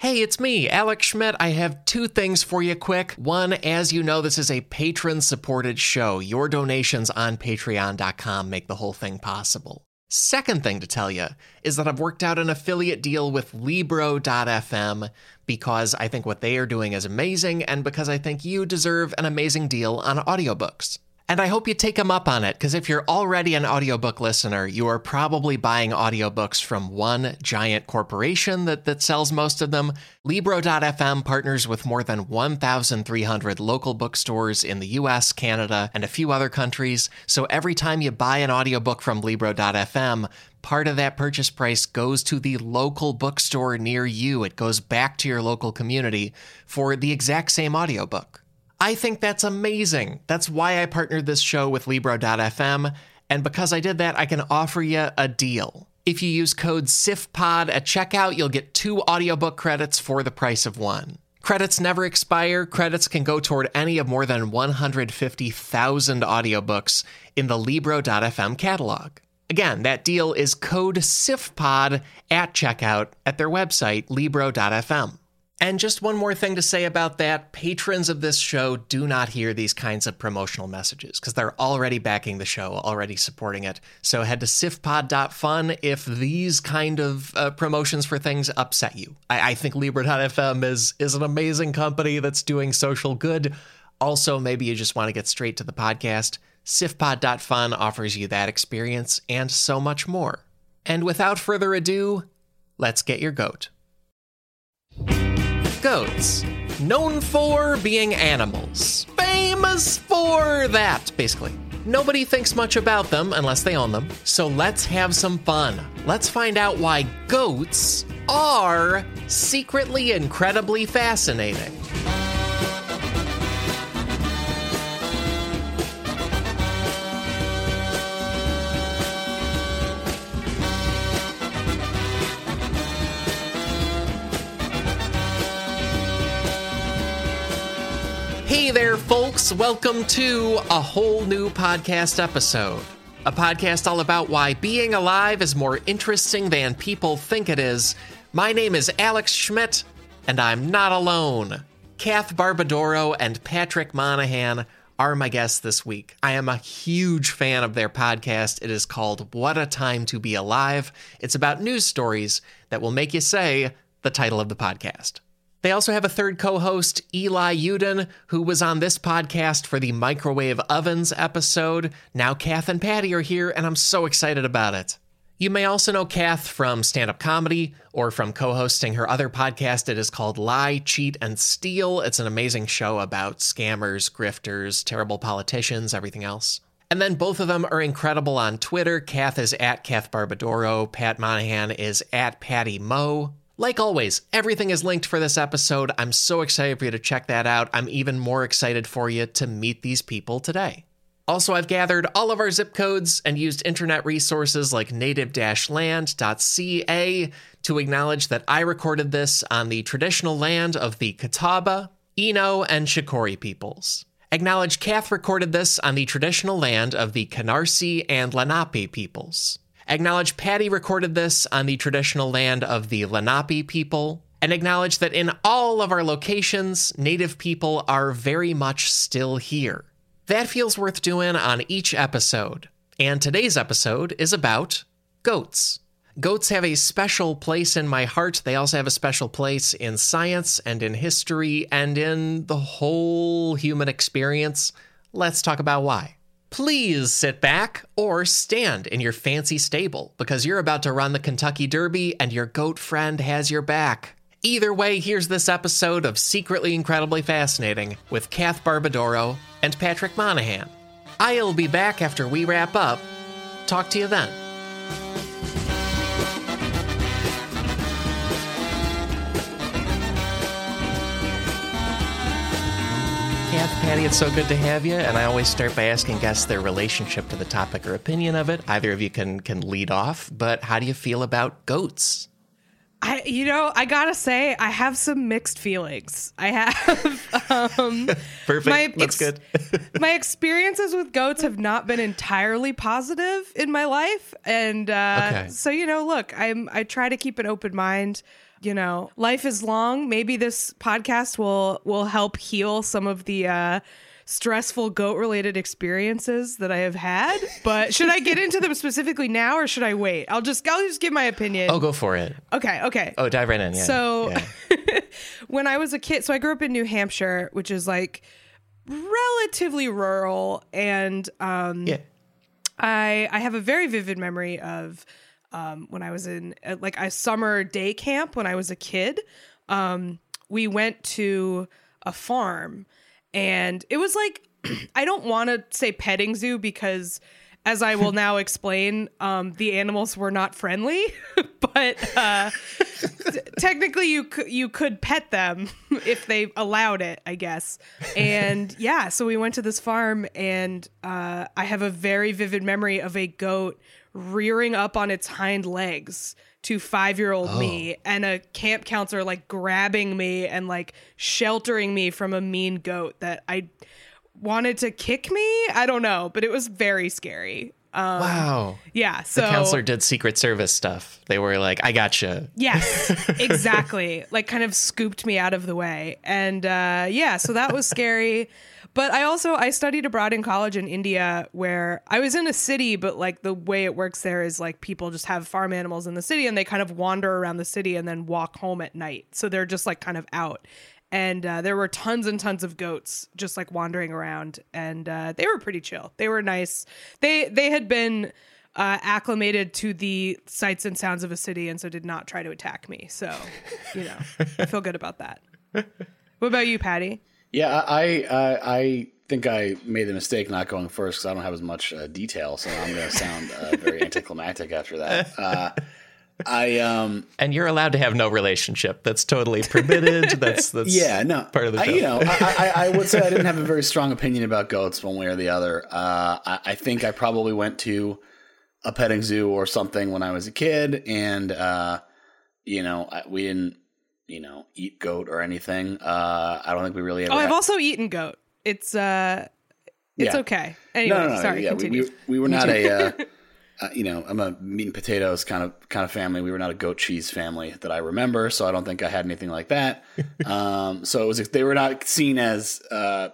Hey, it's me, Alex Schmidt. I have two things for you quick. One, as you know, this is a patron supported show. Your donations on patreon.com make the whole thing possible. Second thing to tell you is that I've worked out an affiliate deal with Libro.fm because I think what they are doing is amazing and because I think you deserve an amazing deal on audiobooks. And I hope you take them up on it, because if you're already an audiobook listener, you are probably buying audiobooks from one giant corporation that, that sells most of them. Libro.fm partners with more than 1,300 local bookstores in the US, Canada, and a few other countries. So every time you buy an audiobook from Libro.fm, part of that purchase price goes to the local bookstore near you. It goes back to your local community for the exact same audiobook. I think that's amazing. That's why I partnered this show with Libro.fm. And because I did that, I can offer you a deal. If you use code SIFPOD at checkout, you'll get two audiobook credits for the price of one. Credits never expire. Credits can go toward any of more than 150,000 audiobooks in the Libro.fm catalog. Again, that deal is code SIFPOD at checkout at their website, Libro.fm. And just one more thing to say about that patrons of this show do not hear these kinds of promotional messages because they're already backing the show, already supporting it. So head to sifpod.fun if these kind of uh, promotions for things upset you. I, I think Libro.fm is, is an amazing company that's doing social good. Also, maybe you just want to get straight to the podcast. Sifpod.fun offers you that experience and so much more. And without further ado, let's get your goat goats. Known for being animals. Famous for that, basically. Nobody thinks much about them unless they own them. So let's have some fun. Let's find out why goats are secretly incredibly fascinating. Folks. Welcome to a whole new podcast episode. A podcast all about why being alive is more interesting than people think it is. My name is Alex Schmidt, and I'm not alone. Kath Barbadoro and Patrick Monahan are my guests this week. I am a huge fan of their podcast. It is called What a Time to Be Alive. It's about news stories that will make you say the title of the podcast. They also have a third co host, Eli Yudin, who was on this podcast for the microwave ovens episode. Now, Kath and Patty are here, and I'm so excited about it. You may also know Kath from stand up comedy or from co hosting her other podcast. It is called Lie, Cheat, and Steal. It's an amazing show about scammers, grifters, terrible politicians, everything else. And then both of them are incredible on Twitter. Kath is at Kath Barbadoro. Pat Monahan is at Patty Mo. Like always, everything is linked for this episode. I'm so excited for you to check that out. I'm even more excited for you to meet these people today. Also, I've gathered all of our zip codes and used internet resources like native land.ca to acknowledge that I recorded this on the traditional land of the Catawba, Eno, and Shakori peoples. Acknowledge Kath recorded this on the traditional land of the Canarsie and Lenape peoples. Acknowledge Patty recorded this on the traditional land of the Lenape people, and acknowledge that in all of our locations, Native people are very much still here. That feels worth doing on each episode. And today's episode is about goats. Goats have a special place in my heart. They also have a special place in science and in history and in the whole human experience. Let's talk about why. Please sit back or stand in your fancy stable because you're about to run the Kentucky Derby and your goat friend has your back. Either way, here's this episode of Secretly Incredibly Fascinating with Kath Barbadoro and Patrick Monahan. I'll be back after we wrap up. Talk to you then. Kath, Patty, it's so good to have you. And I always start by asking guests their relationship to the topic or opinion of it. Either of you can can lead off, but how do you feel about goats? I, you know, I gotta say, I have some mixed feelings. I have, um, perfect. My That's ex- good. my experiences with goats have not been entirely positive in my life, and uh, okay. so you know, look, I'm I try to keep an open mind. You know, life is long. Maybe this podcast will will help heal some of the uh, stressful goat related experiences that I have had. But should I get into them specifically now, or should I wait? I'll just I'll just give my opinion. Oh, go for it. Okay, okay. Oh, dive right in. Yeah. So yeah. when I was a kid, so I grew up in New Hampshire, which is like relatively rural, and um, yeah. I I have a very vivid memory of um, when I was in uh, like a summer day camp when I was a kid. Um, we went to a farm, and it was like I don't want to say petting zoo because. As I will now explain, um, the animals were not friendly, but uh, t- technically you could you could pet them if they allowed it, I guess. And yeah, so we went to this farm, and uh, I have a very vivid memory of a goat rearing up on its hind legs to five year old me, and a camp counselor like grabbing me and like sheltering me from a mean goat that I wanted to kick me. I don't know, but it was very scary. Um, wow. Yeah. So the counselor did Secret Service stuff. They were like, "I gotcha." Yes, exactly. like kind of scooped me out of the way, and uh, yeah, so that was scary. But I also I studied abroad in college in India, where I was in a city, but like the way it works there is like people just have farm animals in the city, and they kind of wander around the city and then walk home at night. So they're just like kind of out and uh, there were tons and tons of goats just like wandering around and uh, they were pretty chill. They were nice. They they had been uh, acclimated to the sights and sounds of a city and so did not try to attack me. So you know i feel good about that. What about you patty? Yeah, I I, think I made the mistake not going first because I don't have as much uh, detail, so I'm going to sound uh, very anticlimactic after that. Uh, I um And you're allowed to have no relationship. That's totally permitted. That's that's yeah no part of the I, you know I, I, I would say I didn't have a very strong opinion about goats one way or the other. Uh, I, I think I probably went to a petting zoo or something when I was a kid, and uh, you know I, we didn't you know eat goat or anything. Uh, I don't think we really ever. oh i've had- also eaten goat it's uh it's Yeah. okay anyway no, no, no, sorry yeah, we, continue we, we were not a, uh, you know, I'm a meat and potatoes kind of kind of family. We were not a goat cheese family that I remember, so I don't think I had anything like that. um, so it was they were not seen as uh,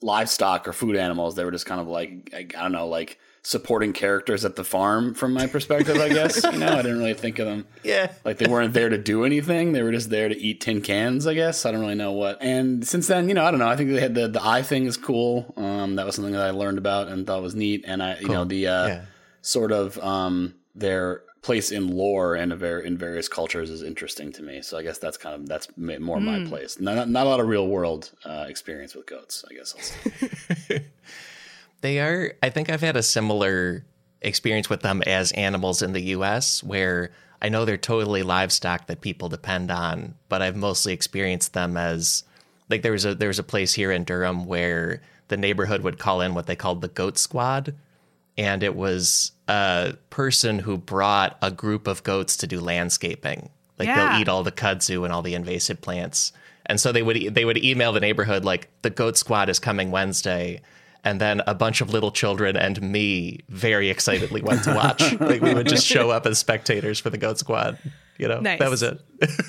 livestock or food animals. They were just kind of like I, I don't know, like supporting characters at the farm from my perspective. I guess you know, I didn't really think of them yeah. like they weren't there to do anything. They were just there to eat tin cans, I guess. I don't really know what. And since then, you know, I don't know. I think they had the the eye thing is cool. Um, that was something that I learned about and thought was neat. And I, you know, the uh, Yeah. Sort of um their place in lore and a very in various cultures is interesting to me. So I guess that's kind of that's ma- more my place. Not not a lot of real world uh, experience with goats. I guess. I'll say. They are, I think I've had a similar experience with them as animals in the US, where I know they're totally livestock that people depend on, but I've mostly experienced them as like there was a there was a place here in Durham where the neighborhood would call in what they called the goat squad. And it was a person who brought a group of goats to do landscaping. Like Yeah. they'll eat all the kudzu and all the invasive plants. And so they would they would email the neighborhood like the goat squad is coming Wednesday. And then a bunch of little children and me very excitedly went to watch. like we would just show up as spectators for the goat squad. You know, Nice. that was it.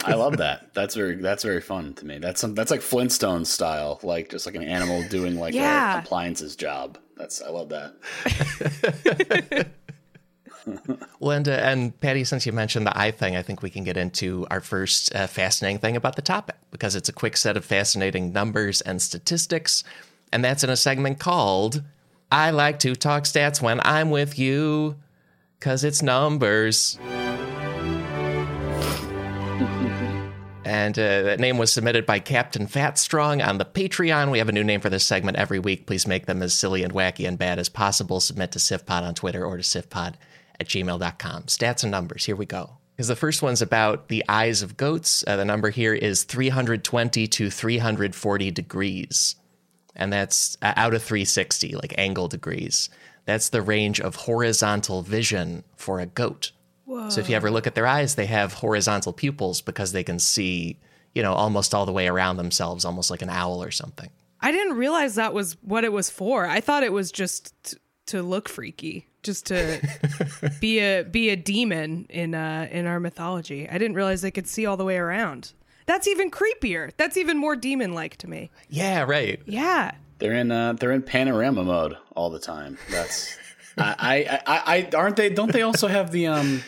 I love that. That's very that's very fun to me. That's some, that's like Flintstones style, like just like an animal doing like Yeah. a appliances job. That's I love that. Linda and, and Patty, since you mentioned the eye thing, I think we can get into our first uh, fascinating thing about the topic because it's a quick set of fascinating numbers and statistics. And that's in a segment called I Like to Talk Stats When I'm With You because it's numbers. And uh, that name was submitted by Captain Fatstrong on the Patreon. We have a new name for this segment every week. Please make them as silly and wacky and bad as possible. Submit to SIFPod on Twitter or to SIFPod at gmail.com. Stats and numbers. Here we go. Because the first one's about the eyes of goats. Uh, the number here is 320 to 340 degrees. And that's uh, out of 360, like angle degrees. That's the range of horizontal vision for a goat. So if you ever look at their eyes, they have horizontal pupils because they can see, you know, almost all the way around themselves, almost like an owl or something. I didn't realize that was what it was for. I thought it was just t- to look freaky. just to be a be a demon in uh in our mythology. I didn't realize they could see all the way around. That's even creepier. That's even more demon like to me. Yeah, right. Yeah. They're in uh, they're in panorama mode all the time. That's I, I, I, I aren't they? Don't they also have the um?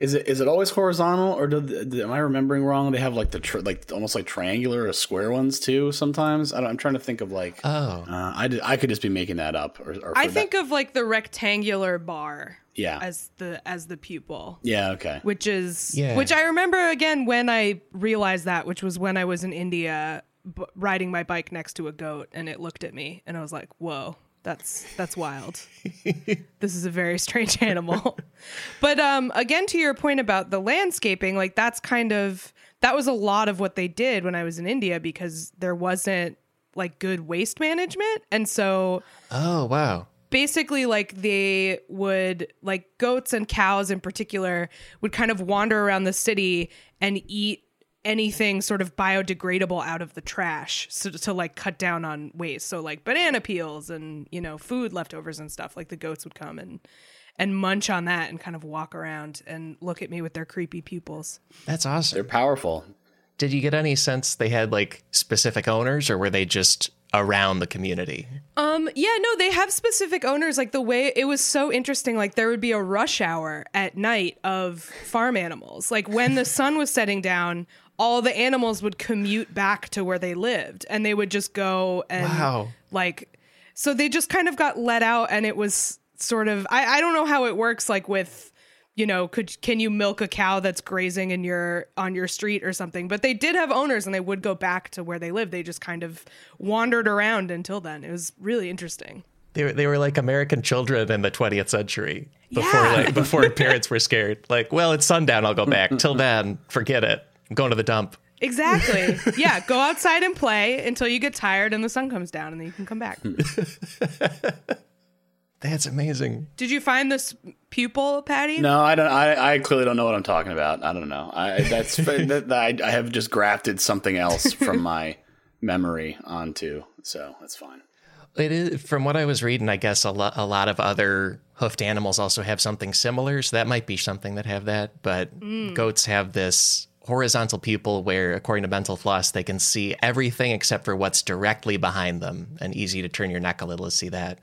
Is it is it always horizontal or do, the- am I remembering wrong? They have like the tr- like almost like triangular or square ones too. Sometimes I don't, I'm trying to think of like. Oh. Uh, I, did- I could just be making that up. Or, or I think that- of like the rectangular bar yeah as the as the pupil. yeah okay which is Yeah. which I remember again when I realized that, which was when I was in India b- riding my bike next to a goat, and it looked at me, and I was like, "Whoa, that's that's wild. this is a very strange animal." but um, again, to your point about the landscaping, like that's kind of that was a lot of what they did when I was in India because there wasn't like good waste management, and so Oh, wow. basically like they would like goats and cows in particular would kind of wander around the city and eat anything sort of biodegradable out of the trash so to like cut down on waste so like banana peels and you know food leftovers and stuff like the goats would come and and munch on that and kind of walk around and look at me with their creepy pupils That's awesome. they're powerful. Did you get any sense they had like specific owners or were they just around the community? Um, yeah, no, they have specific owners. Like the way it was so interesting. Like there would be a rush hour at night of farm animals. Like when the sun was setting down, all the animals would commute back to where they lived, and they would just go and Wow. like. So they just kind of got let out, and it was sort of. I I don't know how it works. Like with you know could can you milk a cow that's grazing in your on your street or something but they did have owners and they would go back to where they lived they just kind of wandered around until then it was really interesting They were, they were like American children in the 20th century before Yeah. like before parents were scared. Like, well, it's sundown, I'll go back. Till then, forget it. I'm going to the dump. exactly yeah go outside and play until you get tired and the sun comes down and then you can come back That's amazing. did you find this pupil patty No, I don't. I, I clearly don't know what I'm talking about. I don't know. I that's that, I, I have just grafted something else from my memory onto, so that's fine. It is from what I was reading. I guess a lot a lot of other hoofed animals also have something similar, so that might be something that have that. But mm. goats have this horizontal pupil where, according to Mental Floss, they can see everything except for what's directly behind them, and easy to turn your neck a little to see that.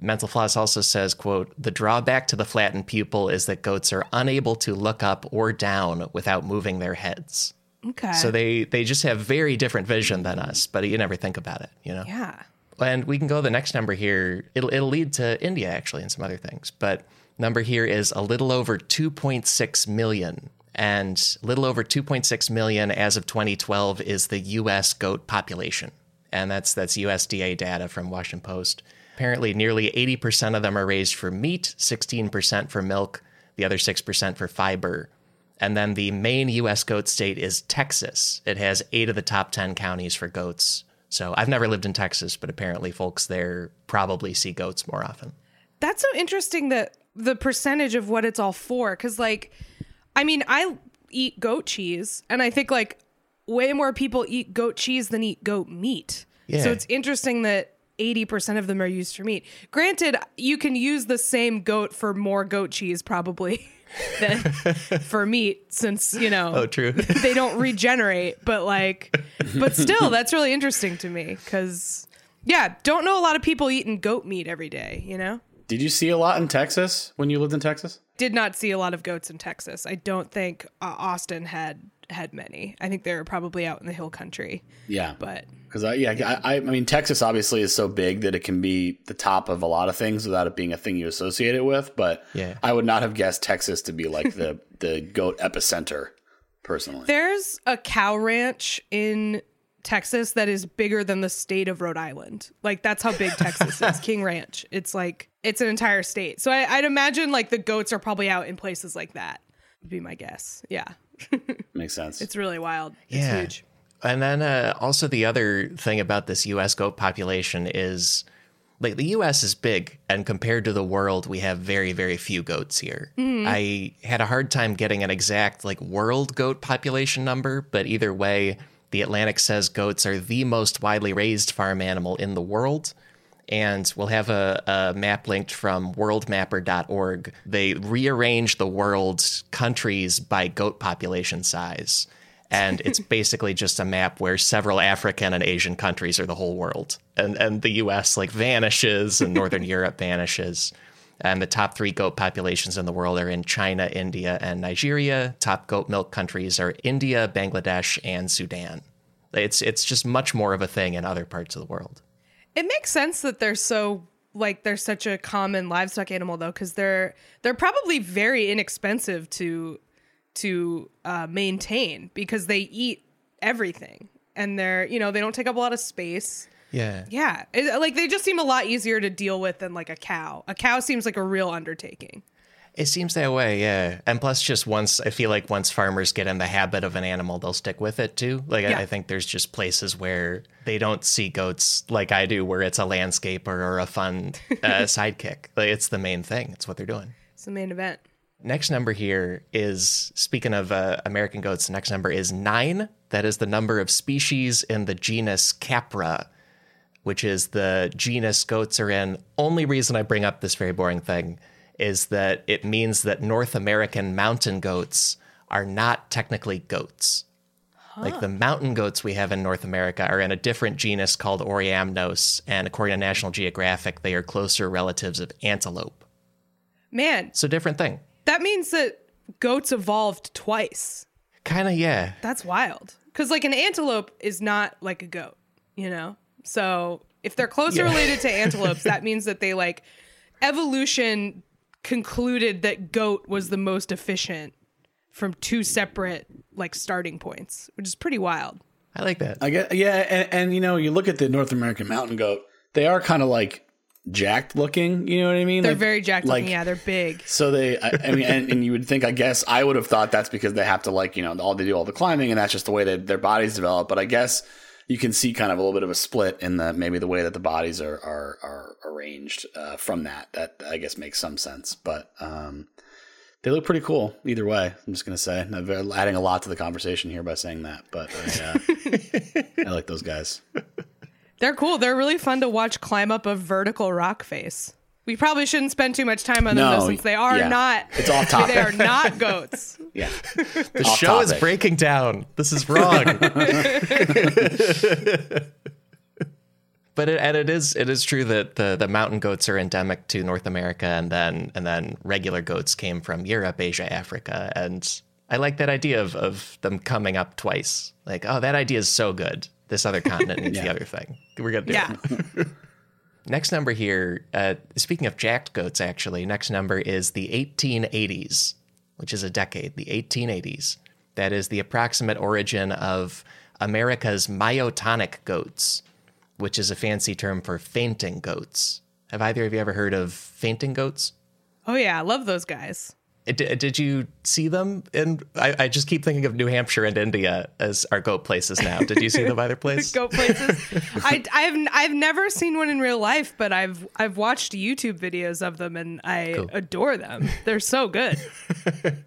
Mental Floss also says, quote, the drawback to the flattened pupil is that goats are unable to look up or down without moving their heads. okay So they, they just have very different vision than us, but you never think about it, you know? yeah And we can go the next number here. It'll, it'll lead to India actually and some other things. But number here is a little over 2.6 million. And a little over 2.6 million as of 2012 is the US goat population. And that's that's USDA data from Washington Post. Apparently nearly 80% of them are raised for meat, 16% for milk, the other 6% for fiber. And then the main US goat state is Texas. It has 8 of the top 10 counties for goats. So I've never lived in Texas, but apparently folks there probably see goats more often. That's so interesting that the percentage of what it's all for. Cause like, I mean, I eat goat cheese and I think like way more people eat goat cheese than eat goat meat. Yeah. So it's interesting that 80% of them are used for meat. Granted, you can use the same goat for more goat cheese probably than for meat since, you know, Oh, true. they don't regenerate, but like, but still, that's really interesting to me because, yeah, don't know a lot of people eating goat meat every day, you know? Did you see a lot in Texas when you lived in Texas? Did not see a lot of goats in Texas. I don't think uh, Austin had had many. I think they were probably out in the hill country, Yeah, but because I, yeah, I, I mean, Texas obviously is so big that it can be the top of a lot of things without it being a thing you associate it with. But Yeah. I would not have guessed Texas to be like the the goat epicenter, personally. there's a cow ranch in Texas that is bigger than the state of Rhode Island. Like that's how big Texas is. King Ranch. It's like it's an entire state. So I, I'd imagine like the goats are probably out in places like that. Would be my guess. Yeah, Makes sense. it's really wild. It's Yeah. huge. And then uh, also the other thing about this U.S. goat population is like the U.S. is big, and compared to the world, we have very, very few goats here. I had a hard time getting an exact like world goat population number, but either way, the Atlantic says goats are the most widely raised farm animal in the world. and we'll have a, a map linked from worldmapper.org. They rearrange the world's countries by goat population size. And it's basically just a map where several African and Asian countries are the whole world. And, and the US like vanishes and Northern Europe vanishes. And the top three goat populations in the world are in China, India, and Nigeria. Top goat milk countries are India, Bangladesh, and Sudan. It's it's just much more of a thing in other parts of the world. It makes sense that they're so like they're such a common livestock animal though, because they're they're probably very inexpensive to to uh, maintain because they eat everything and they're you know they don't take up a lot of space. Yeah. Yeah, it, like they just seem a lot easier to deal with than like a cow. A cow seems like a real undertaking. It seems that way, yeah. And plus, just once, I feel like once farmers get in the habit of an animal, they'll stick with it too. Like, Yeah. I, I think there's just places where they don't see goats like I do, where it's a landscaper or a fun uh, sidekick. Like, it's the main thing, it's what they're doing. It's the main event. Next number here is speaking of uh, American goats, the next number is nine. That is the number of species in the genus Capra, which is the genus goats are in. Only reason I bring up this very boring thing is that it means that North American mountain goats are not technically goats. Like the mountain goats we have in North America are in a different genus called Oreamnos, and according to National Geographic, they are closer relatives of antelope. Man, So different thing. that means that goats evolved twice. Kind of, yeah. That's wild. Because like an antelope is not like a goat, you know. So if they're closer Yeah. related to antelopes, that means that they like evolution concluded that goat was the most efficient from two separate like starting points, which is pretty wild. I like that. I get yeah, and, and you know, you look at the North American mountain goat; they are kind of like jacked looking. You know what I mean? They're Like- very jacked like, looking. Yeah, they're big. So they, I, I mean, and, and you would think, I guess, I would have thought that's because they have to like, you know, all they do all the climbing, and that's just the way that their bodies develop. But I guess you can see kind of a little bit of a split in the maybe the way that the bodies are are, are arranged uh, from that. That I guess makes some sense. But um, they look pretty cool either way. I'm just gonna say, I'm adding a lot to the conversation here by saying that. But I, uh, I like those guys. They're cool. They're really fun to watch climb up a vertical rock face. We probably shouldn't spend too much time on them No, though, since they are yeah. not. It's off topic. They are not goats. Yeah, The Off show is breaking down. This is wrong. but it, and it is it is true that the the mountain goats are endemic to North America, and then and then regular goats came from Europe, Asia, Africa, and I like that idea of of them coming up twice. Like, oh, that idea is so good. This other continent needs the other thing. We're gonna do Yeah. it. Next number here, uh, speaking of jacked goats, actually, next number is the 1880s, which is a decade, the 1880s. That is the approximate origin of America's myotonic goats, which is a fancy term for fainting goats. Have either of you ever heard of fainting goats? Oh yeah, I love those guys. Did, did you see them? And I, I just keep thinking of New Hampshire and India as our goat places now. Did you see them either place? Goat places. I, I've I've never seen one in real life, but I've I've watched YouTube videos of them and I Cool. adore them. They're so good.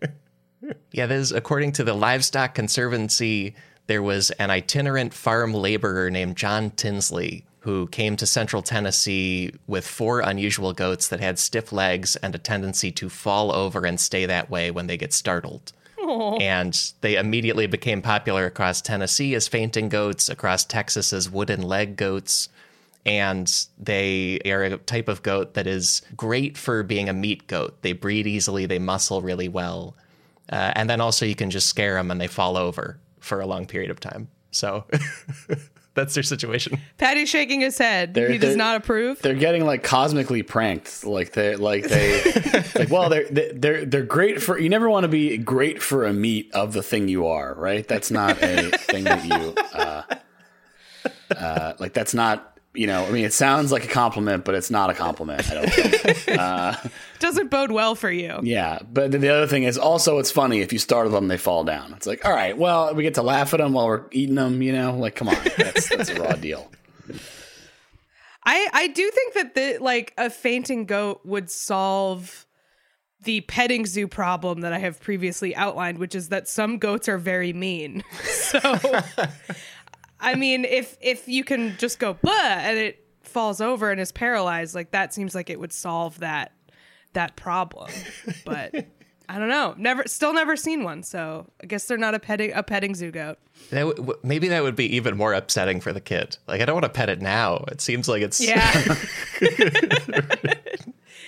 Yeah, there's according to the Livestock Conservancy, there was an itinerant farm laborer named John Tinsley who came to central Tennessee with four unusual goats that had stiff legs and a tendency to fall over and stay that way when they get startled. And they immediately became popular across Tennessee as fainting goats, across Texas as wooden leg goats. And they are a type of goat that is great for being a meat goat. They breed easily, they muscle really well. Uh, and then also you can just scare them and they fall over for a long period of time. So that's their situation. Patty's shaking his head. They're- he does they're- not approve. they're getting like cosmically pranked. Like they, like they, like well, they're they're they're great for. You never want to be great for a meat of the thing you are, right? That's not a thing that you, uh, uh, like that's not. You know, I mean, it sounds like a compliment, but it's not a compliment. I don't think. Uh, Doesn't bode well for you. Yeah, but the other thing is also it's funny if you startle them, they fall down. It's like, all right, well, we get to laugh at them while we're eating them. You know, like come on, that's that's a raw deal. I I do think that the like a fainting goat would solve the petting zoo problem that I have previously outlined, which is that some goats are very mean. So I mean, if if you can just go blah and it falls over and is paralyzed, like that seems like it would solve that that problem. But I don't know. Never, still never seen one. So I guess they're not a petting a petting zoo goat. That w- w- maybe that would be even more upsetting for the kid. Like, I don't want to pet it now. It seems like it's Yeah.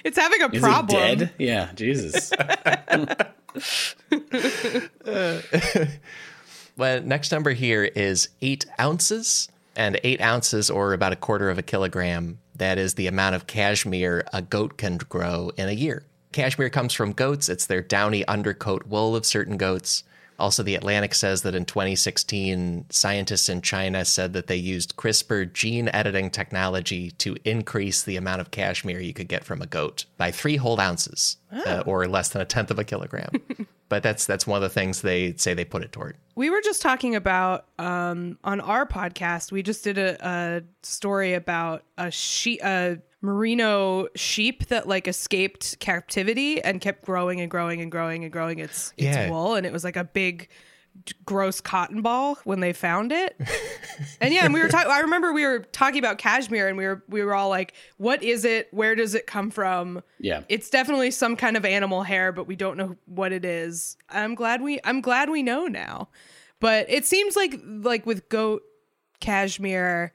it's having a Is problem. it dead? Yeah, Jesus. Well, next number here is eight ounces, and eight ounces, or about a quarter of a kilogram, that is the amount of cashmere a goat can grow in a year. Cashmere comes from goats, it's their downy undercoat wool of certain goats. Also, The Atlantic says that in 2016, scientists in China said that they used CRISPR gene editing technology to increase the amount of cashmere you could get from a goat by three whole ounces, uh, or less than a tenth of a kilogram. but that's that's one of the things they say they put it toward. We were just talking about um, on our podcast. We just did a, a story about a she a merino sheep that like escaped captivity and kept growing and growing and growing and growing its its Yeah. wool, and it was like a big gross cotton ball when they found it. and yeah, and we were talking. I remember we were talking about cashmere, and we were we were all like, "What is it? Where does it come from?" Yeah. it's definitely some kind of animal hair, but we don't know what it is. I'm glad we I'm glad we know now. But it seems like like with goat cashmere,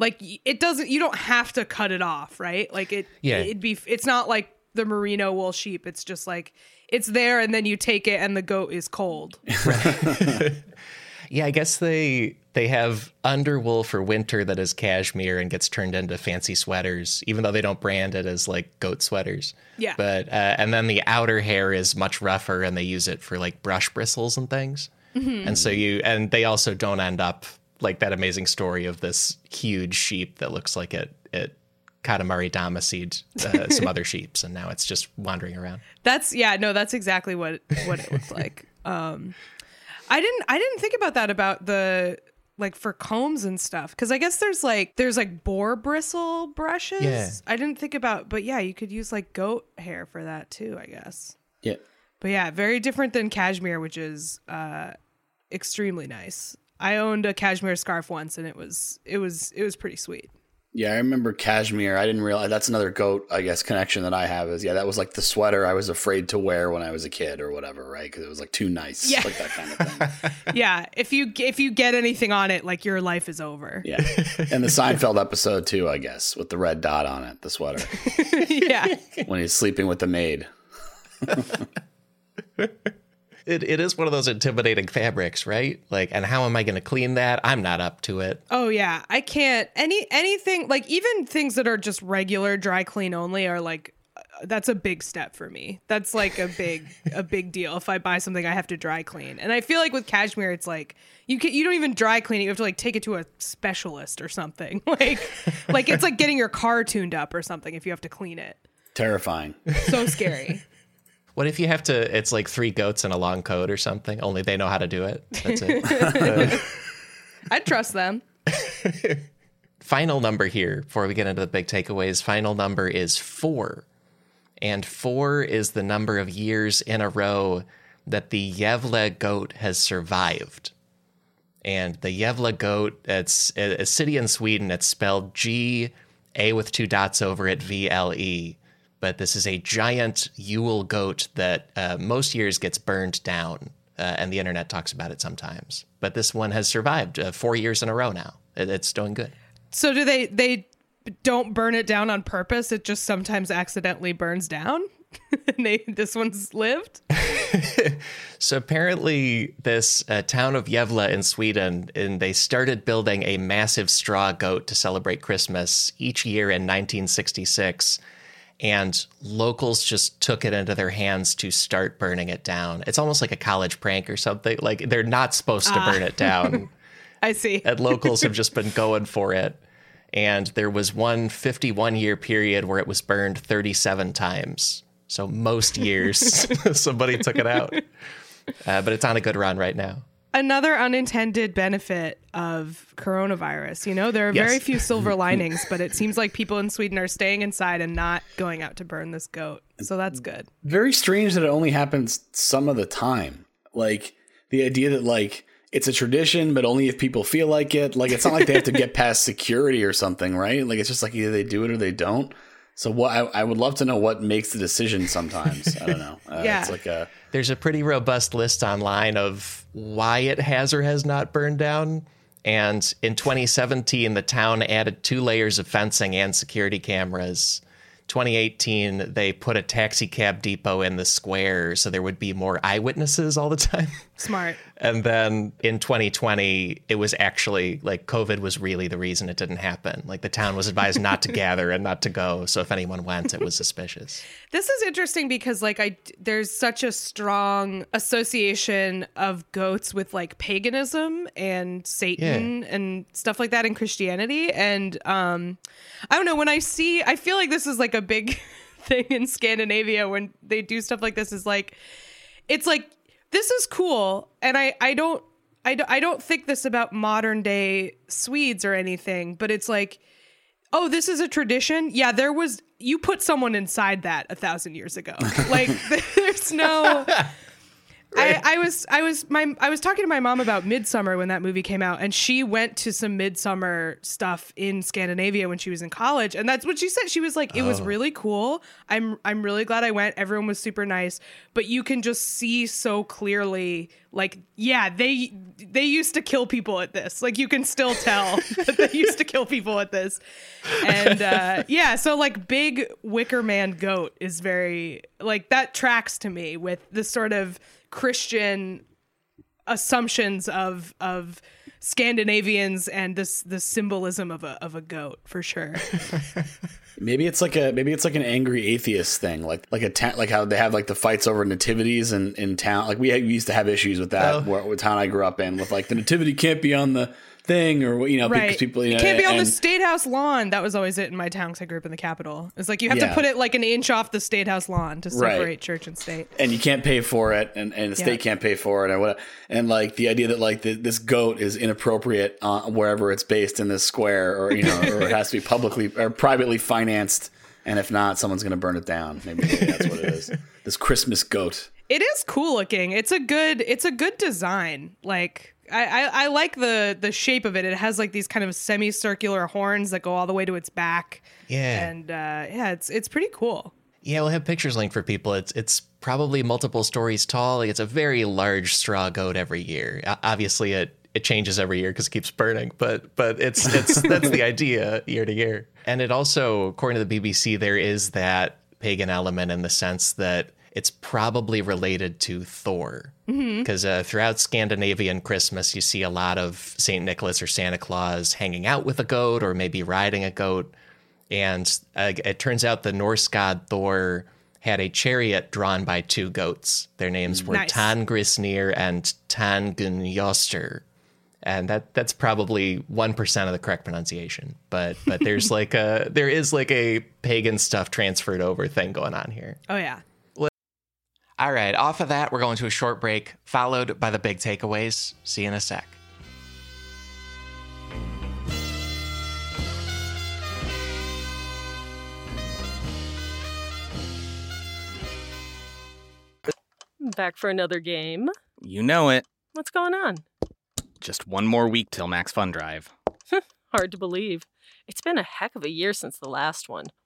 like it doesn't you don't have to cut it off, right? Like it Yeah. it'd be it's not like the merino wool sheep. It's just like it's there and then you take it and the goat is cold. Yeah, I guess they they have underwool for winter that is cashmere and gets turned into fancy sweaters, even though they don't brand it as like goat sweaters. Yeah. But uh, and then the outer hair is much rougher, and they use it for like brush bristles and things. And so you and they also don't end up like that amazing story of this huge sheep that looks like it it Katamari Damacy'd uh, some other sheeps, and now it's just wandering around. That's yeah, no, that's exactly what what it looked like. Um I didn't I didn't think about that about the like for combs and stuff cuz I guess there's like there's like boar bristle brushes. Yeah. I didn't think about but yeah, you could use like goat hair for that too, I guess. Yeah. But yeah, very different than cashmere which is uh extremely nice. I owned a cashmere scarf once and it was it was it was pretty sweet. Yeah, I remember cashmere. I didn't realize that's another goat, I guess, connection that I have is yeah, that was like the sweater I was afraid to wear when I was a kid or whatever, right? Because it was like too nice, Yeah. like that kind of thing. yeah, if you if you get anything on it like your life is over. Yeah, and the Seinfeld episode too, I guess, with the red dot on it, the sweater yeah. when he's sleeping with the maid. It, it is one of those intimidating fabrics, right? Like, and how am I going to clean that? I'm not up to it. Oh yeah, I can't any anything like even things that are just regular dry clean only are like uh, that's a big step for me. That's like a big a big deal. If I buy something, I have to dry clean, and I feel like with cashmere, it's like you can you don't even dry clean it. You have to like take it to a specialist or something. Like like it's like getting your car tuned up or something if you have to clean it. Terrifying. So scary. What if you have to? It's like three goats in a long coat or something. Only they know how to do it. That's it. I'd trust them. final number here before we get into the big takeaways. Final number is four, and four is the number of years in a row that the Gävle goat has survived. And the Gävle goat, it's a, a city in Sweden. It's spelled G A with two dots over it, V L E. But this is a giant Yule goat that uh, most years gets burned down, uh, and the internet talks about it sometimes. But this one has survived uh, four years in a row now. It's doing good. So do they they don't burn it down on purpose? It just sometimes accidentally burns down. and they this one's lived. So apparently, this uh, town of Gävle in Sweden, and they started building a massive straw goat to celebrate Christmas each year in 1966. And locals just took it into their hands to start burning it down. It's almost like a college prank or something. Like they're not supposed to burn it down. I see. and locals have just been going for it. And there was one 51 year period where it was burned 37 times. So most years somebody took it out. Uh, but it's on a good run right now. Another unintended benefit of coronavirus. You know, there are Yes. very few silver linings, but it seems like people in Sweden are staying inside and not going out to burn this goat. So that's good. Very strange that it only happens some of the time. Like the idea that like it's a tradition, but only if people feel like it. Like it's not like they have to get past security or something, right? Like it's just like either they do it or they don't. So what I, I would love to know what makes the decision sometimes. I don't know. Uh, Yeah. It's like a There's a pretty robust list online of why it has or has not burned down. And in 2017, the town added two layers of fencing and security cameras. 2018, they put a taxi cab depot in the square so there would be more eyewitnesses all the time. Smart. And then in 2020, it was actually like COVID was really the reason it didn't happen. Like the town was advised not to gather and not to go. So if anyone went, it was suspicious. This is interesting because like I there's such a strong association of goats with like paganism and Satan and stuff like that in Christianity and um I don't know when I see I feel like this is like a big thing in Scandinavia when they do stuff like this is like it's like this is cool and I I don't I don't, I don't think this about modern day Swedes or anything but it's like oh, this is a tradition. Yeah, there was you put someone inside that a thousand years ago. Like there's no. I, I was I was my I was talking to my mom about Midsummer when that movie came out, and she went to some Midsummer stuff in Scandinavia when she was in college, and that's what she said. She was like, "It was really cool. I'm I'm really glad I went. Everyone was super nice, but you can just see so clearly, like, yeah, they they used to kill people at this. Like, you can still tell that they used to kill people at this, and uh, yeah, so like, big Wicker Man goat is very like that tracks to me with the sort of Christian assumptions of of Scandinavians and this the symbolism of a of a goat for sure. maybe it's like a maybe it's like an angry atheist thing, like like a ta- like how they have like the fights over nativities in, in town. Like we, we used to have issues with that Oh. where, where town I grew up in, with like the nativity can't be on the thing or you know because people you know it can't be on the and- state house lawn. That was always it in my town because I grew up in the capital. It's like you have Yeah. to put it like an inch off the state house lawn to Right. separate church and state. and you can't pay for it, and, and the state can't pay for it, and what, and like the idea that like the, this goat is inappropriate uh, wherever it's based in this square, or you know, or it has to be publicly or privately financed, and if not, someone's going to burn it down. Maybe, maybe that's what it is. This Christmas goat. It is cool looking. It's a good it's a good design. Like I, I, I like the the shape of it. It has like these kind of semicircular horns that go all the way to its back. Yeah. And uh, yeah, it's it's pretty cool. Yeah, we'll have pictures linked for people. It's it's probably multiple stories tall. It's a very large straw goat every year. Obviously, it it changes every year because it keeps burning. But but it's it's that's the idea year to year. And it also, according to the BBC, there is that pagan element in the sense that it's probably related to Thor. Because uh, throughout Scandinavian Christmas, you see a lot of Saint Nicholas or Santa Claus hanging out with a goat or maybe riding a goat. And uh, it turns out the Norse god Thor had a chariot drawn by two goats. Their names were Nice. Tanngrisnir and Tanngnjóstr. And that that's probably one percent of the correct pronunciation. But but there's like a there is like a pagan stuff transferred over thing going on here. Oh yeah. All right, off of that, we're going to a short break, followed by the big takeaways. See you in a sec. Back for another game. You know it. What's going on? Just one more week till Max Fun Drive. Hard to believe. It's been a heck of a year since the last one.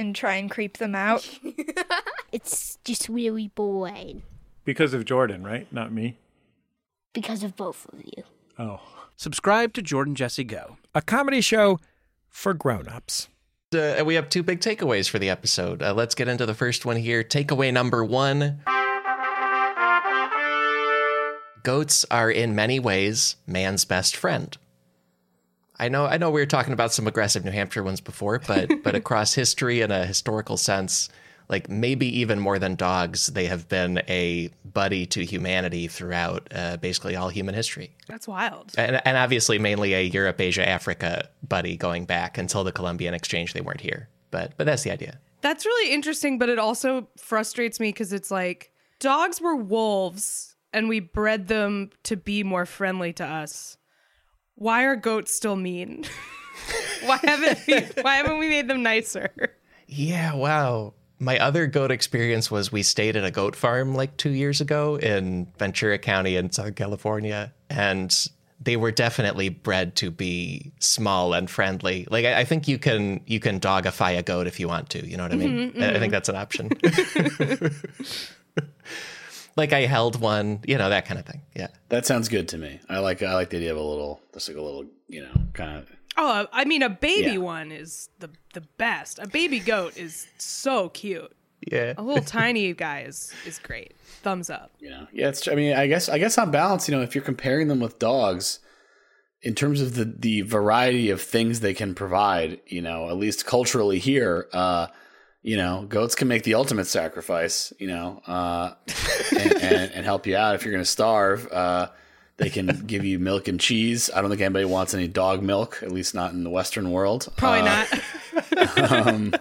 and try and creep them out. It's just really boring Because of Jordan, right? Not me. because of both of you. Oh. Subscribe to Jordan Jesse Go. A comedy show for grown-ups. Uh, we have two big takeaways for the episode. Uh, let's get into the first one here. Takeaway number one Goats are in many ways man's best friend. I know I know we were talking about some aggressive New Hampshire ones before, but but across history in a historical sense, like maybe even more than dogs, they have been a buddy to humanity throughout uh, basically all human history. That's wild. And, and obviously mainly a Europe, Asia, Africa buddy going back until the Columbian exchange they weren't here. But but that's the idea. That's really interesting, but it also frustrates me because it's like dogs were wolves and we bred them to be more friendly to us. Why are goats still mean? why haven't we, why haven't we made them nicer? Yeah, wow. My other goat experience was we stayed at a goat farm like two years ago in Ventura County in Southern California, and they were definitely bred to be small and friendly. Like I, I think you can you can dogify a goat if you want to. You know what I mean? Mhm, I- I think that's an option. like I held one, you know that kind of thing. Yeah. That sounds good to me. I like I like the idea of a little, just like a little, you know, kind of. Oh, I mean, a baby Yeah. one is the the best. A baby goat is so cute. Yeah. A little tiny guy is is great. Thumbs up. Yeah. yeah. It's. I mean, I guess. I guess on balance, you know, if you're comparing them with dogs, in terms of the the variety of things they can provide, you know, at least culturally here, uh, you know, goats can make the ultimate sacrifice, you know, uh, and, and, and help you out if you're going to starve. Uh, they can give you milk and cheese. I don't think anybody wants any dog milk, at least not in the Western world. Probably Uh, not. um,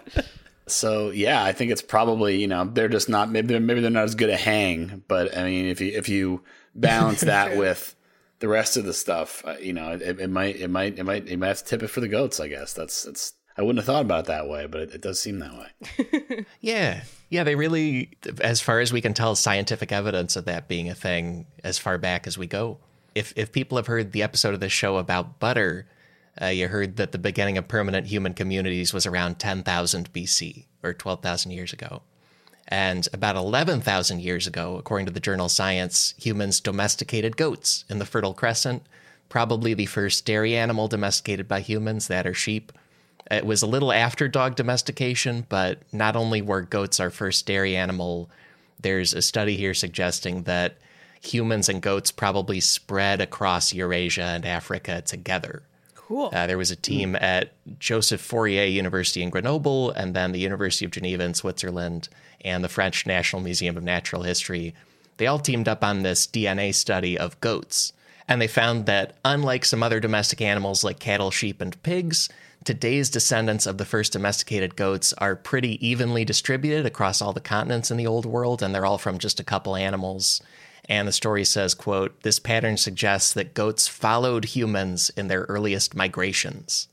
so yeah, I think it's probably you know they're just not maybe they're, maybe they're not as good at hang, but I mean if you if you balance that with the rest of the stuff, uh, you know it, it might it might it might it might have to tip it for the goats. I guess that's that's I wouldn't have thought about it that way, but it, it does seem that way. Yeah. Yeah, they really, as far as we can tell, scientific evidence of that being a thing as far back as we go. If if people have heard the episode of this show about butter, uh, you heard that the beginning of permanent human communities was around 10,000 BC or 12,000 years ago. And about 11,000 years ago, according to the journal Science, humans domesticated goats in the Fertile Crescent, probably the first dairy animal domesticated by humans, that are sheep. It was a little after dog domestication, but not only were goats our first dairy animal, there's a study here suggesting that humans and goats probably spread across Eurasia and Africa together. Cool. Uh, there was a team at Joseph Fourier University in Grenoble, and then the University of Geneva in Switzerland, and the French National Museum of Natural History. They all teamed up on this DNA study of goats. And they found that, unlike some other domestic animals like cattle, sheep, and pigs, today's descendants of the first domesticated goats are pretty evenly distributed across all the continents in the old world, and they're all from just a couple animals. And the story says, quote, this pattern suggests that goats followed humans in their earliest migrations,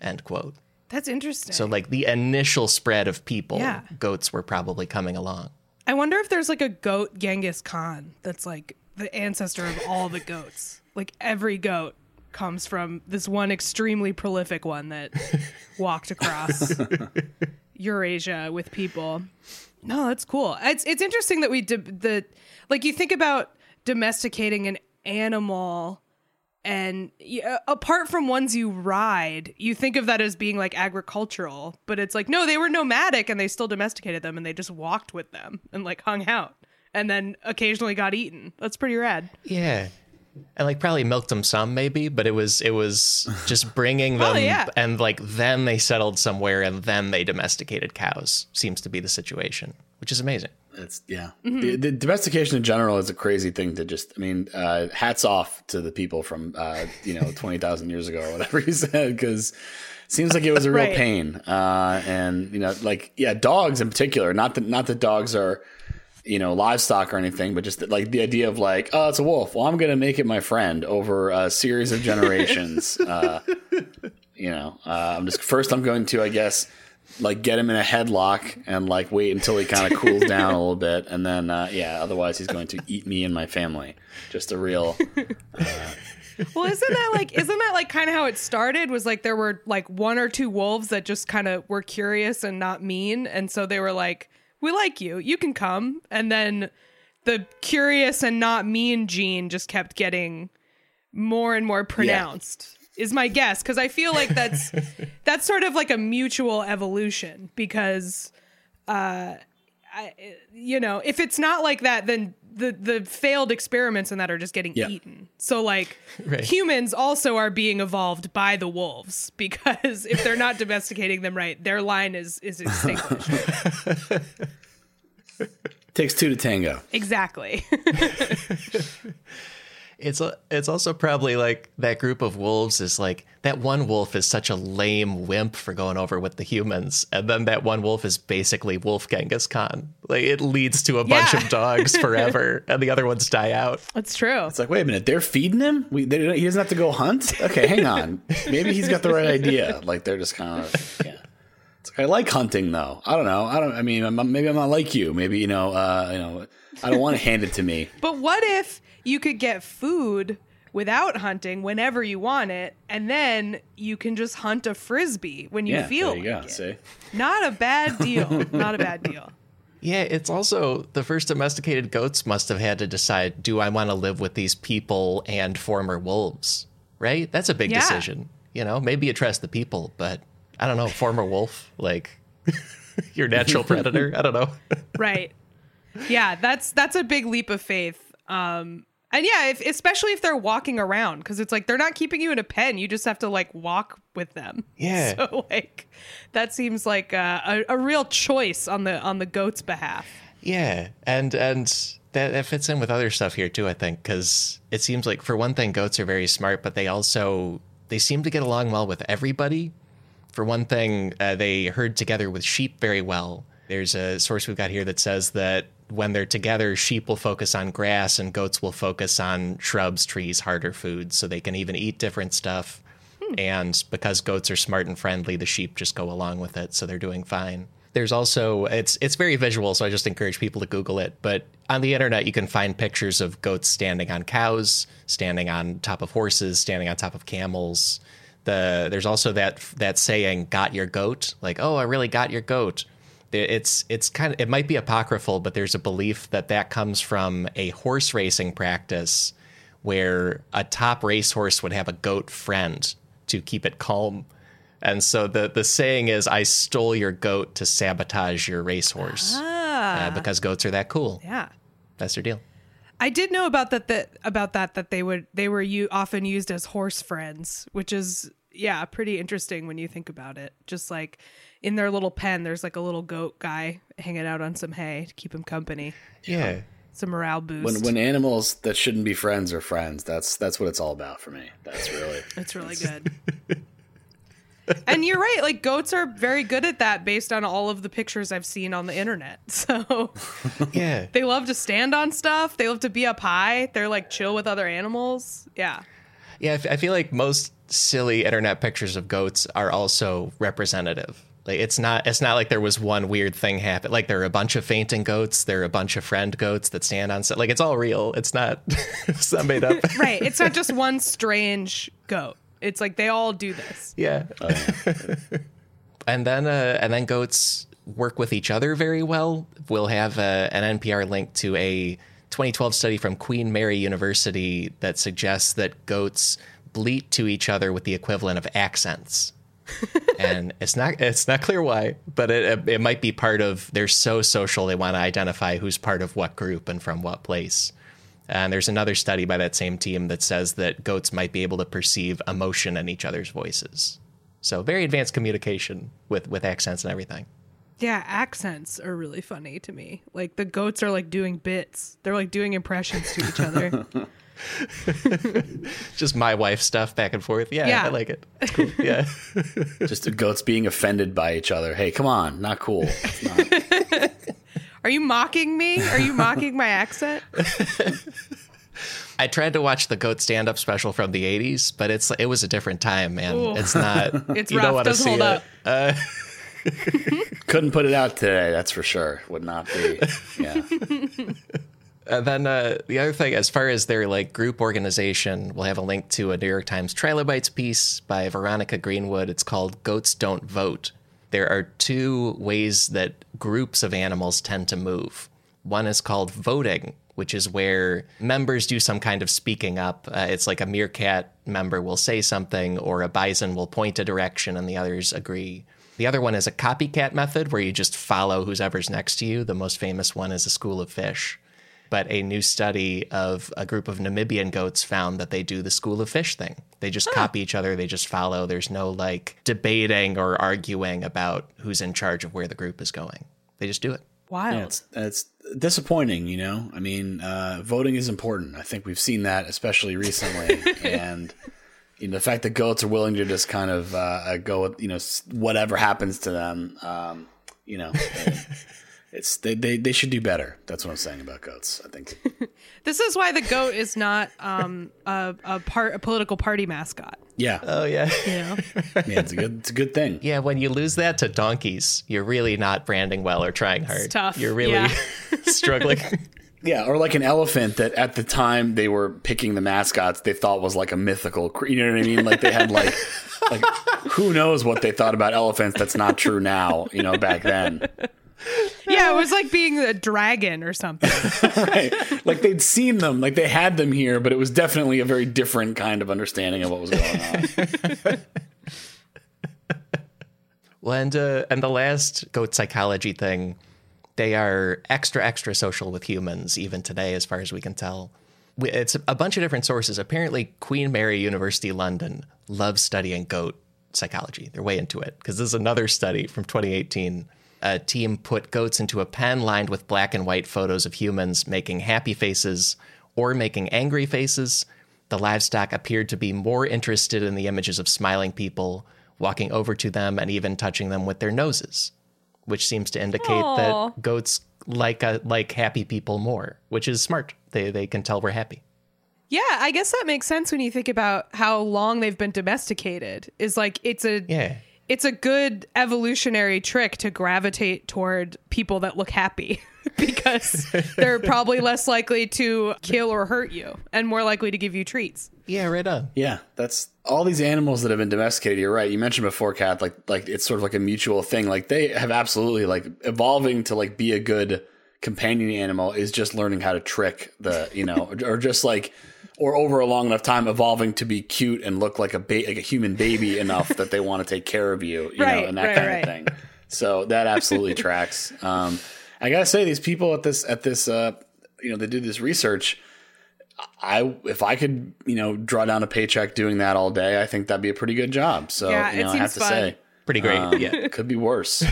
end quote. That's interesting. So, like the initial spread of people, Yeah. goats were probably coming along. I wonder if there's like a goat Genghis Khan that's like the ancestor of all the goats. Like every goat comes from this one extremely prolific one that walked across Eurasia with people. No, that's cool. It's it's interesting that we did the like you think about domesticating an animal and yeah, uh, apart from ones you ride, you think of that as being like agricultural, but it's like no, they were nomadic and they still domesticated them and they just walked with them and like hung out and then occasionally got eaten. That's pretty rad. Yeah. And like probably milked them some maybe, but it was it was just bringing them Probably, yeah. and like then they settled somewhere and then they domesticated cows. Seems to be the situation, which is amazing. It's yeah. Mm-hmm. The, the domestication in general is a crazy thing to just. I mean, uh, hats off to the people from uh, you know twenty thousand years ago or whatever you said because seems like it was a real Right. pain. Uh, and you know, like yeah, dogs in particular. Not that not that dogs are you know livestock or anything, but just that, like the idea of like oh, it's a wolf. Well, I'm gonna make it my friend over a series of generations. uh, you know, uh, I'm just first. I'm going to I guess like get him in a headlock and like wait until he kind of cools down a little bit and then uh, yeah otherwise he's going to eat me and my family just a real Well, isn't that like isn't that like kind of how it started? Was like there were like one or two wolves that just kind of were curious and not mean, and so they were like, "We like you, you can come." And then the curious and not mean gene just kept getting more and more pronounced. Is my guess because I feel like that's that's sort of like a mutual evolution because uh I, you know, if it's not like that, then the the failed experiments in that are just getting Yeah. eaten. So like Right. humans also are being evolved by the wolves because if they're not domesticating them right, their line is is extinguished. Takes two to tango. exactly. It's a, it's also probably like that group of wolves is like that one wolf is such a lame wimp for going over with the humans, and then that one wolf is basically Wolf Genghis Khan. Like it leads to a bunch of dogs forever, and the other ones die out. That's true. It's like, wait a minute, they're feeding him. We, they, he doesn't have to go hunt. Okay, hang on. Maybe he's got the right idea. Like they're just kind of yeah. It's like, I like hunting though. I don't know. I don't. I mean, I'm, maybe I'm not like you. Maybe you know. Uh, you know. I don't want to hand it to me. But what if you could get food without hunting whenever you want it, and then you can just hunt a frisbee when you yeah. feel there you like go. it? See. Not a bad deal. Not a bad deal. Yeah, it's also the first domesticated goats must have had to decide: Do I want to live with these people and former wolves? Right? That's a big Yeah. decision. You know, maybe you trust the people, but I don't know. Former wolf, like your natural predator. I don't know. right yeah that's that's a big leap of faith um and yeah if, especially if they're walking around because it's like they're not keeping you in a pen you just have to like walk with them Yeah. so like that seems like a, a, a real choice on the on the goat's behalf Yeah, and and that, that fits in with other stuff here too. I think because it seems like for one thing, goats are very smart, but they also they seem to get along well with everybody. For one thing, uh, they herd together with sheep very well. There's a source we've got here that says that when they're together, sheep will focus on grass and goats will focus on shrubs, trees, harder foods, so they can even eat different stuff. Hmm. And because goats are smart and friendly, the sheep just go along with it, so they're doing fine. There's also it's it's very visual, so I just encourage people to Google it. But on the internet, you can find pictures of goats standing on cows, standing on top of horses, standing on top of camels. The there's also that that saying "got your goat," like "oh, I really got your goat." It's it's kind of it might be apocryphal, but there's a belief that that comes from a horse racing practice where a top racehorse would have a goat friend to keep it calm. And so the the saying is, "I stole your goat to sabotage your racehorse," uh, because goats are that cool. yeah That's their deal. I did know about that that about that that they would they were you often used as horse friends, which is yeah, pretty interesting when you think about it. Just like in their little pen, there's like a little goat guy hanging out on some hay to keep him company. Yeah. It's a morale boost. When when animals that shouldn't be friends are friends, that's that's what it's all about for me. That's really it's really good. and you're right, like goats are very good at that based on all of the pictures I've seen on the internet. So Yeah. they love to stand on stuff. They love to be up high. They're like chill with other animals. Yeah. Yeah, I f- I feel like most silly internet pictures of goats are also representative. Like it's not it's not like there was one weird thing happen. Like there are a bunch of fainting goats, there are a bunch of friend goats that stand on set. Like it's all real. It's not it's not made up. right. It's not just one strange goat. It's like they all do this. yeah. and then uh, and then goats work with each other very well. We'll have uh, an NPR link to a 2012 study from Queen Mary University that suggests that goats bleat to each other with the equivalent of accents. and it's not it's not clear why, but it it might be part of they're so social they want to identify who's part of what group and from what place. And there's another study by that same team that says that goats might be able to perceive emotion in each other's voices. So very advanced communication with with accents and everything. Yeah, accents are really funny to me. Like the goats are like doing bits. They're like doing impressions to each other. Just my wife stuff back and forth. Yeah, Yeah. I like it. It's cool. Yeah. just the goats being offended by each other. Hey, come on, not cool. It's not. Are you mocking me? Are you mocking my accent? I tried to watch the goat stand up special from the 80s, but it's it was a different time, man. Ooh. It's not It's you rough. don't want to Doesn't see hold it. up. Uh, Couldn't put it out today. That's for sure. Would not be. Yeah. And then uh, the other thing, as far as their like group organization, we'll have a link to a New York Times Trilobites piece by Veronica Greenwood. It's called "Goats Don't Vote." There are two ways that groups of animals tend to move. One is called voting, which is where members do some kind of speaking up. Uh, it's like a meerkat member will say something, or a bison will point a direction, and the others agree. The other one is a copycat method where you just follow whoever's next to you. The most famous one is a school of fish. But a new study of a group of Namibian goats found that they do the school of fish thing. They just copy each other, they just follow. There's no like debating or arguing about who's in charge of where the group is going. They just do it. Wild. Yeah, it's, it's disappointing, you know. I mean, uh, voting is important. I think we've seen that, especially recently, and you know, the fact that goats are willing to just kind of uh, go with you know whatever happens to them, um, you know, it's they, they they should do better. That's what I'm saying about goats. I think. This is why the goat is not um, a, a part a political party mascot. Yeah, Oh yeah. You know, yeah, it's a good it's a good thing. Yeah, when you lose that to donkeys, you're really not branding well or trying hard. tough, You're really yeah. struggling. Yeah, or like an elephant that at the time they were picking the mascots, they thought was like a mythical. cre- You know what I mean? Like they had like, like who knows what they thought about elephants? That's not true now. You know, back then, yeah, it was like being a dragon or something. right? Like they'd seen them, like they had them here, but it was definitely a very different kind of understanding of what was going on. Well, and uh, and the last goat psychology thing, they are extra extra social with humans even today, as far as we can tell. It's a bunch of different sources. Apparently, Queen Mary University London loves studying goat psychology. They're way into it because this is another study from 2018. A team put goats into a pen lined with black and white photos of humans making happy faces or making angry faces. The livestock appeared to be more interested in the images of smiling people, walking over to them, and even touching them with their noses, which seems to indicate Aw. that goats like uh, like happy people more, which is smart. They they can tell we're happy. Yeah, I guess that makes sense when you think about how long they've been domesticated. Is like it's a Yeah. it's a good evolutionary trick to gravitate toward people that look happy because they're probably less likely to kill or hurt you and more likely to give you treats. Yeah, right on. Yeah, that's all these animals that have been domesticated. You're right. You mentioned before, cat. like like it's sort of like a mutual thing. Like they have absolutely like evolving to like be a good companion animal is just learning how to trick the you know or just like or over a long enough time evolving to be cute and look like a ba- like a human baby enough that they want to take care of you, you Right, know, and that right, kind right. of thing. So that absolutely tracks. Um, I gotta say, these people at this at this uh, you know they did this research. I if I could you know draw down a paycheck doing that all day, I think that'd be a pretty good job. So Yeah, you it know, I have seems to fun. say, Pretty great. um, yeah. it could be worse.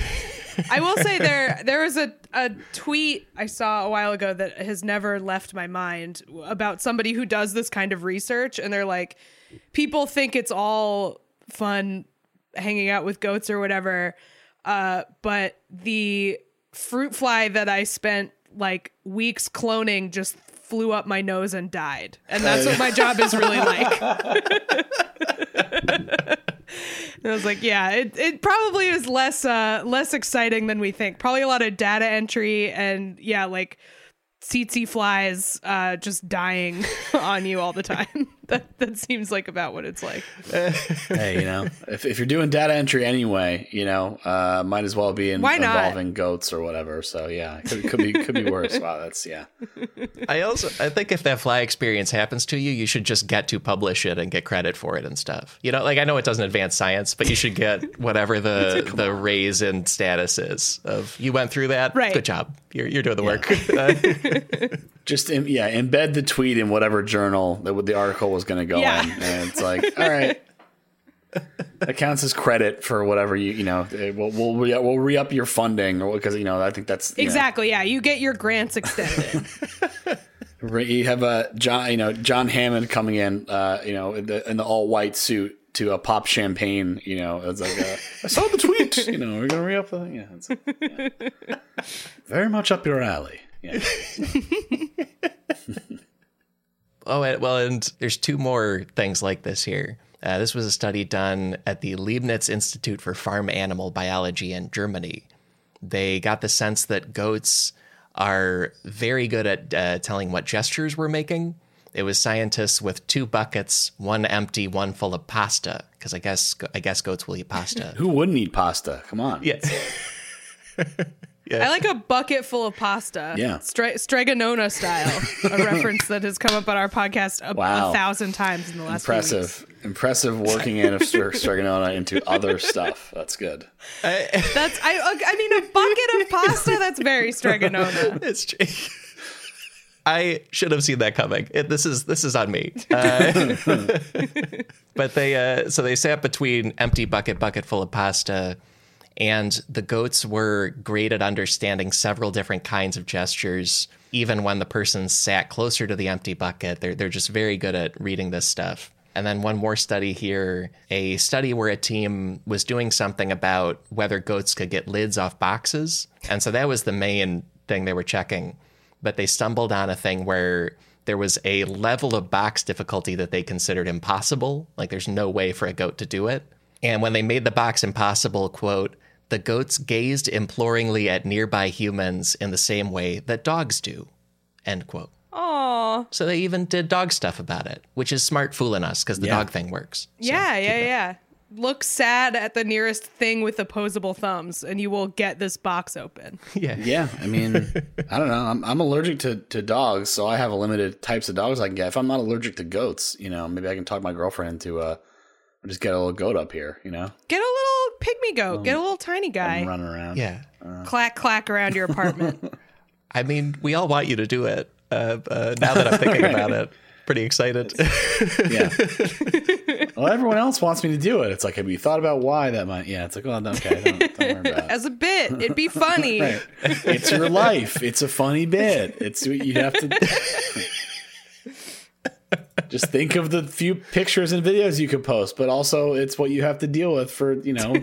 I will say there there was a, a tweet I saw a while ago that has never left my mind about somebody who does this kind of research and they're like people think it's all fun hanging out with goats or whatever uh, but the fruit fly that I spent like weeks cloning just flew up my nose and died and that's what my job is really like And I was like, yeah, it, it probably is less uh less exciting than we think. Probably a lot of data entry and yeah, like tsetse flies uh just dying on you all the time. That that seems like about what it's like. hey, you know, if, if you're doing data entry anyway, you know, uh, might as well be in, Why not? involving goats or whatever. So yeah, it could, could be could be worse. Wow, that's yeah. I also I think if that fly experience happens to you, you should just get to publish it and get credit for it and stuff. You know, like I know it doesn't advance science, but you should get whatever the the raise in status is of you went through that. Right. Good job. You're you're doing the work. Uh, Just in, yeah, embed the tweet in whatever journal that the article was going to go Yeah. in, and it's like, all right, that counts as credit for whatever you you know. We'll we'll re, we'll re up your funding or because you know I think that's you know, Exactly. Yeah, you get your grants extended. You have a John, you know, John Hammond coming in, uh, you know, in the, the all white suit to a pop champagne. You know, it's like uh, I saw the tweet. You know, we're gonna re up the thing. Yeah, yeah. very much up your alley. Yeah. Oh, and- well, and there's two more things like this here. Uh, this was a study done at the Leibniz Institute for Farm Animal Biology in Germany. They got the sense that goats are very good at uh, telling what gestures we're making. It was scientists with two buckets, one empty, one full of pasta, because I guess I guess goats will eat pasta. Who wouldn't eat pasta? Come on. yeah. I like a bucket full of pasta. Yeah. Stre- Strega Nona style, a reference that has come up on our podcast a, Wow. a thousand times in the last few weeks. Impressive. Impressive working in of Str- Strega Nona into other stuff. That's good. That's I. I mean, a bucket of pasta. That's very Strega Nona. It's true. I should have seen that coming. It, this is this is on me. Uh, but they uh, so they sat between empty bucket bucket full of pasta, and the goats were great at understanding several different kinds of gestures. Even when the person sat closer to the empty bucket, they're they're just very good at reading this stuff. And then one more study here, a study where a team was doing something about whether goats could get lids off boxes. And so that was the main thing they were checking but they stumbled on a thing where there was a level of box difficulty that they considered impossible. Like there's no way for a goat to do it. And when they made the box impossible, quote, the goats gazed imploringly at nearby humans in the same way that dogs do, end quote. Aw. So they even did dog stuff about it, which is smart fooling us because the Yeah. dog thing works. So Yeah, yeah, it. yeah. Look sad at the nearest thing with opposable thumbs, and you will get this box open. Yeah. Yeah, I mean, I don't know. I'm, I'm allergic to, to dogs, so I have a limited types of dogs I can get. If I'm not allergic to goats, you know, maybe I can talk my girlfriend to uh, just get a little goat up here, you know, Get a little pygmy goat. Get a little tiny guy. and running around. Yeah. Clack clack around your apartment. I mean, we all want you to do it. Uh, uh, now that I'm thinking about it, pretty excited. Yeah. well, everyone else wants me to do it. It's like, have you thought about why that might? Yeah, it's like, oh, okay, don't, don't worry about it. As a bit, it'd be funny. Right. It's your life. It's a funny bit. It's what you have to just think of the few pictures and videos you could post, but also it's what you have to deal with for you know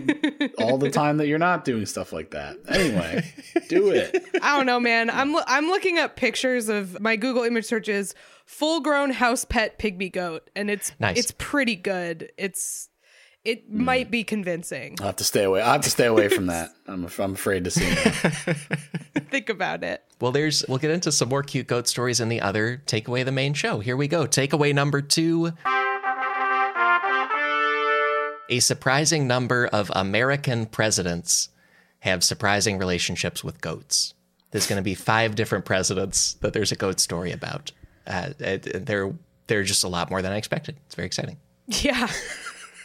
all the time that you're not doing stuff like that. Anyway, do it. I don't know, man. I'm lo- I'm looking up pictures of my Google image searches full grown house pet pygmy goat, and it's Nice. it's pretty good. It's it might be convincing. I have to stay away. I have to stay away from that. I'm I'm afraid to see that. Think about it. Well, there's we'll get into some more cute goat stories in the other take away the main show. Here we go. Takeaway number 2. A surprising number of American presidents have surprising relationships with goats. There's going to be five different presidents that there's a goat story about. Uh, they're they're just a lot more than I expected. It's very exciting. Yeah.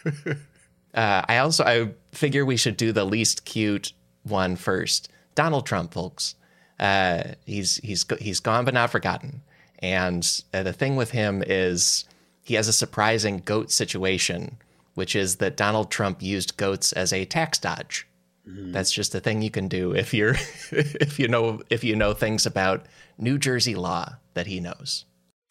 Uh, I also I figure we should do the least cute one first. Donald Trump, folks. Uh, he's he's he's gone but not forgotten. And uh, the thing with him is he has a surprising goat situation, which is that Donald Trump used goats as a tax dodge. That's just a thing you can do if you're if you know if you know things about New Jersey law that he knows.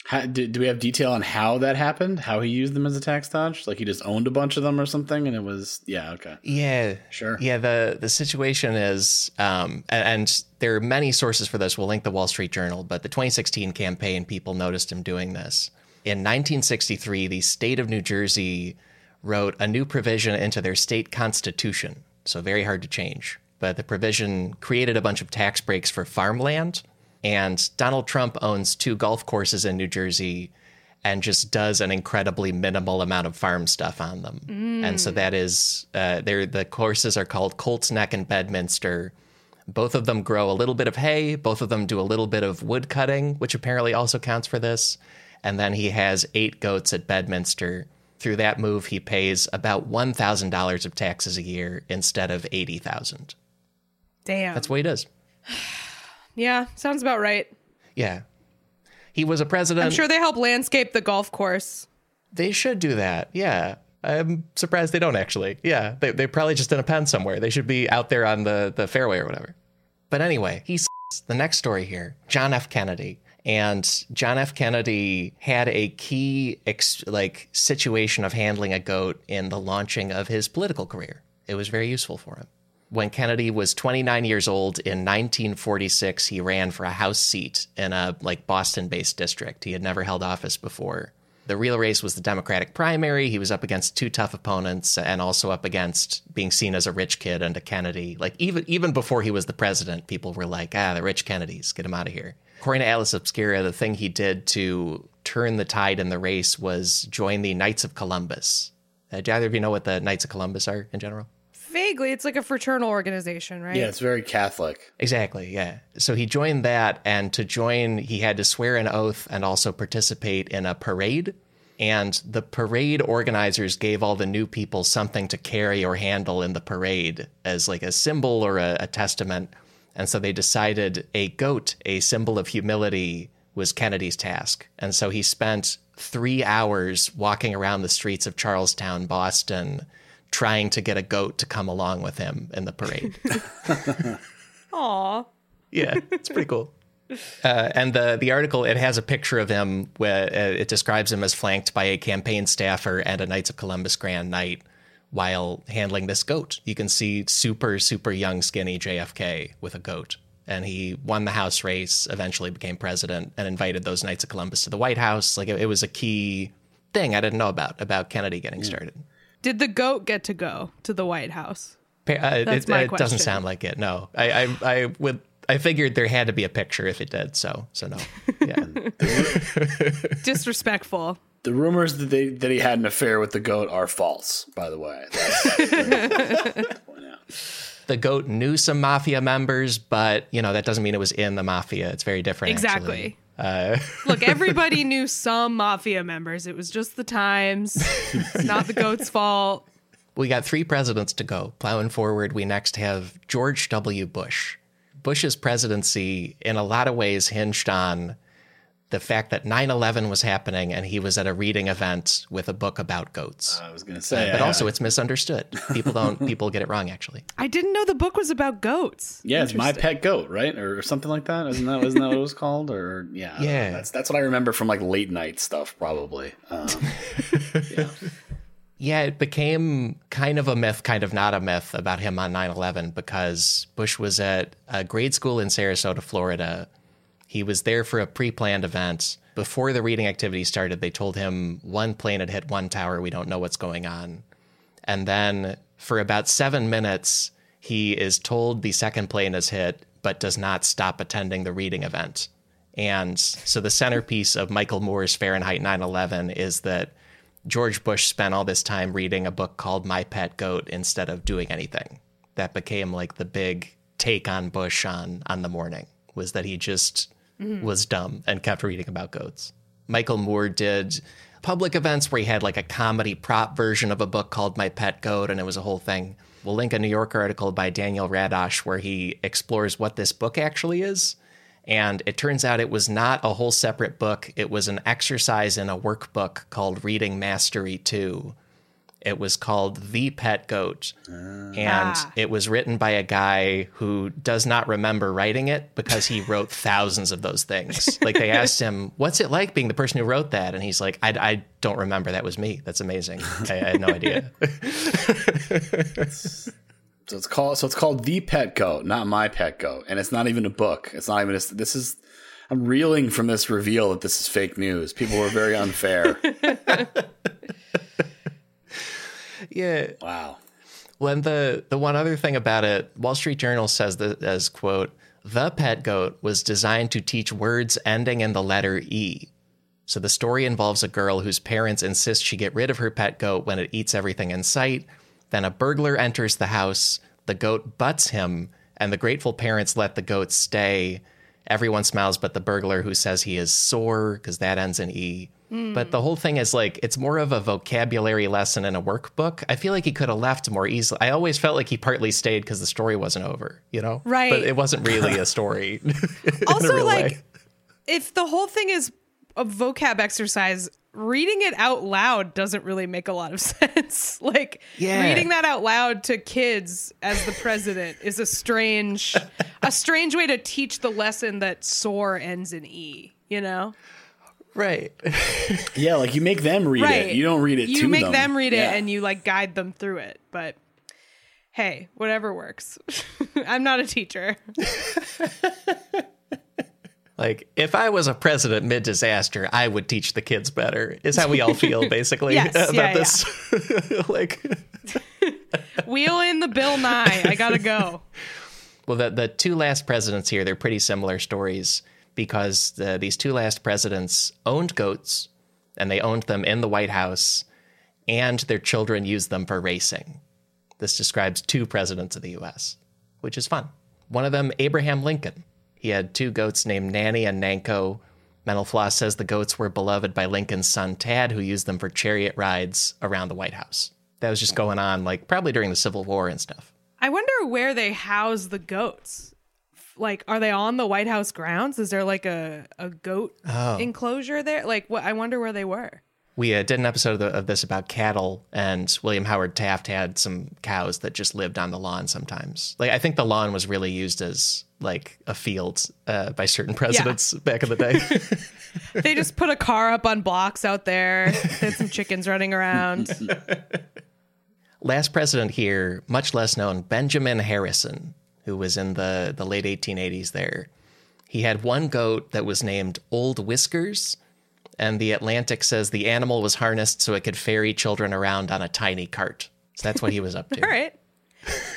How, do, do we have detail on how that happened? How he used them as a tax dodge? Like he just owned a bunch of them or something, and it was yeah okay. Yeah, Sure. Yeah, the the situation is, um, a- and, there are many sources for this. We'll link the Wall Street Journal, but the 2016 campaign, people noticed him doing this. In 1963, the state of New Jersey wrote a new provision into their state constitution, so very hard to change. But the provision created a bunch of tax breaks for farmland, and Donald Trump owns two golf courses in New Jersey and just does an incredibly minimal amount of farm stuff on them. And so that is, uh, they're, the courses are called Colts Neck and Bedminster. Both of them grow a little bit of hay. Both of them do a little bit of wood cutting, which apparently also counts for this. And then he has eight goats at Bedminster. Through that move, he pays about one thousand dollars of taxes a year instead of eighty thousand. Damn. That's what he does. Yeah, sounds about right. Yeah, he was a president. I'm sure they help landscape the golf course. They should do that. Yeah. I'm surprised they don't actually. Yeah. They, they're probably just in a pen somewhere. They should be out there on the, the fairway or whatever. But anyway, he's the next story here John F. Kennedy. And John F. Kennedy had a key ex- like situation of handling a goat in the launching of his political career. It was very useful for him. When Kennedy was 29 years old in 1946, he ran for a House seat in a like Boston-based district. He had never held office before. The real race was the Democratic primary. He was up against two tough opponents and also up against being seen as a rich kid and a Kennedy. Like even even before he was the president, people were like, "Ah, the rich Kennedys, get him out of here." According to Atlas Obscura, the thing he did to turn the tide in the race was join the Knights of Columbus. Uh, do either of you know what the Knights of Columbus are in general? Vaguely, it's like a fraternal organization, right? Yeah, it's very Catholic. Exactly, yeah. So he joined that, and to join, he had to swear an oath and also participate in a parade. And the parade organizers gave all the new people something to carry or handle in the parade as like a symbol or a, a testament. And so they decided a goat, a symbol of humility, was Kennedy's task. And so he spent three hours walking around the streets of Charlestown, Boston, trying to get a goat to come along with him in the parade. Aw. yeah, it's pretty cool. Uh, and the the article it has a picture of him where uh, it describes him as flanked by a campaign staffer and a Knights of Columbus Grand Knight while handling this goat. You can see super super young skinny JFK with a goat. And he won the House race, eventually became president, and invited those Knights of Columbus to the White House. Like it, it was a key thing I didn't know about about Kennedy getting started. Did the goat get to go to the White House? Uh, That's it my it doesn't sound like it. No, I, I, I would. I figured there had to be a picture if it did. So, so no. Yeah. Disrespectful. The rumors that they that he had an affair with the goat are false, by the way. That's- point out. the goat knew some mafia members, but you know that doesn't mean it was in the mafia. It's very different. Exactly. actually. Uh, Look, everybody knew some mafia members. It was just the times. It's not the goat's fault. we got three presidents to go. Plowing forward, we next have George W. Bush. Bush's presidency, in a lot of ways, hinged on the fact that 9 11 was happening and he was at a reading event with a book about goats. I was going to say, but I- also, it's misunderstood. People don't, people get it wrong, actually. I didn't know the book was about goats. yeah, it's my pet goat, right, or, or something like that. Isn't that isn't that what it was called? Or yeah, I don't know. Yeah. That's that's what I remember from like late night stuff, probably. Um, Yeah, it became kind of a myth, kind of not a myth about him on 9 11 because Bush was at a grade school in Sarasota, Florida. He was there for a pre planned event. Before the reading activity started, they told him one plane had hit one tower. We don't know what's going on. And then for about seven minutes, he is told the second plane has hit, but does not stop attending the reading event. And so the centerpiece of Michael Moore's Fahrenheit 9 11 is that George Bush spent all this time reading a book called My Pet Goat instead of doing anything. That became like the big take on Bush on on the morning was that he just Mm-hmm. was dumb and kept reading about goats. Michael Moore did public events where he had like a comedy prop version of a book called My Pet Goat and it was a whole thing. We'll link a New Yorker article by Daniel Radosh where he explores what this book actually is. And it turns out it was not a whole separate book. It was an exercise in a workbook called Reading Mastery 2. It was called The Pet Goat. And Ah. it was written by a guy who does not remember writing it because he wrote thousands of those things. Like they asked him, What's it like being the person who wrote that? And he's like, I, I don't remember. That was me. That's amazing. I, I had no idea. so it's called so it's called the pet goat, not my pet goat, and it's not even a book. It's not even. A, this is. I'm reeling from this reveal that this is fake news. People were very unfair. yeah. wow. Well, and the the one other thing about it, Wall Street Journal says that as quote, the pet goat was designed to teach words ending in the letter E. So the story involves a girl whose parents insist she get rid of her pet goat when it eats everything in sight. Then a burglar enters the house, the goat butts him, and the grateful parents let the goat stay. Everyone smiles but the burglar who says he is sore because that ends in E. But the whole thing is like it's more of a vocabulary lesson in a workbook. I feel like he could have left more easily. I always felt like he partly stayed because the story wasn't over, you know? Right. But it wasn't really a story. in a Also, like, way. if the whole thing is a vocab exercise, reading it out loud doesn't really make a lot of sense. like, Yeah. reading that out loud to kids as the president is a strange, a strange way to teach the lesson that sore ends in e. You know, Right. Yeah, like you make them read right? it. You don't read it too much. You make them. them, read it, Yeah. and you like guide them through it. But hey, whatever works. I'm not a teacher. Like, if I was a president mid disaster, I would teach the kids better, is how we all feel, basically, Yes, about yeah, this. like, Wheel in the Bill Nye. I gotta go. well, the, the two last presidents here, they're pretty similar stories because the, these two last presidents owned goats and they owned them in the White House, and their children used them for racing. This describes two presidents of the US, which is fun. One of them, Abraham Lincoln. He had two goats named Nanny and Nanko. Mental Floss says the goats were beloved by Lincoln's son Tad, who used them for chariot rides around the White House. That was just going on, like, probably during the Civil War and stuff. I wonder where they house the goats. Like, are they on the White House grounds? Is there like a, a goat Oh. enclosure there? Like, what? I wonder where they were. We uh, did an episode of, the, of this about cattle, and William Howard Taft had some cows that just lived on the lawn sometimes. Like, I think the lawn was really used as like a field uh, by certain presidents back in the day. They just put a car up on blocks out there. They had some chickens running around. Last president here, much less known, Benjamin Harrison, who was in the, the late 1880s there. He had one goat that was named Old Whiskers, and the Atlantic says the animal was harnessed so it could ferry children around on a tiny cart. So that's what he was up to. All right.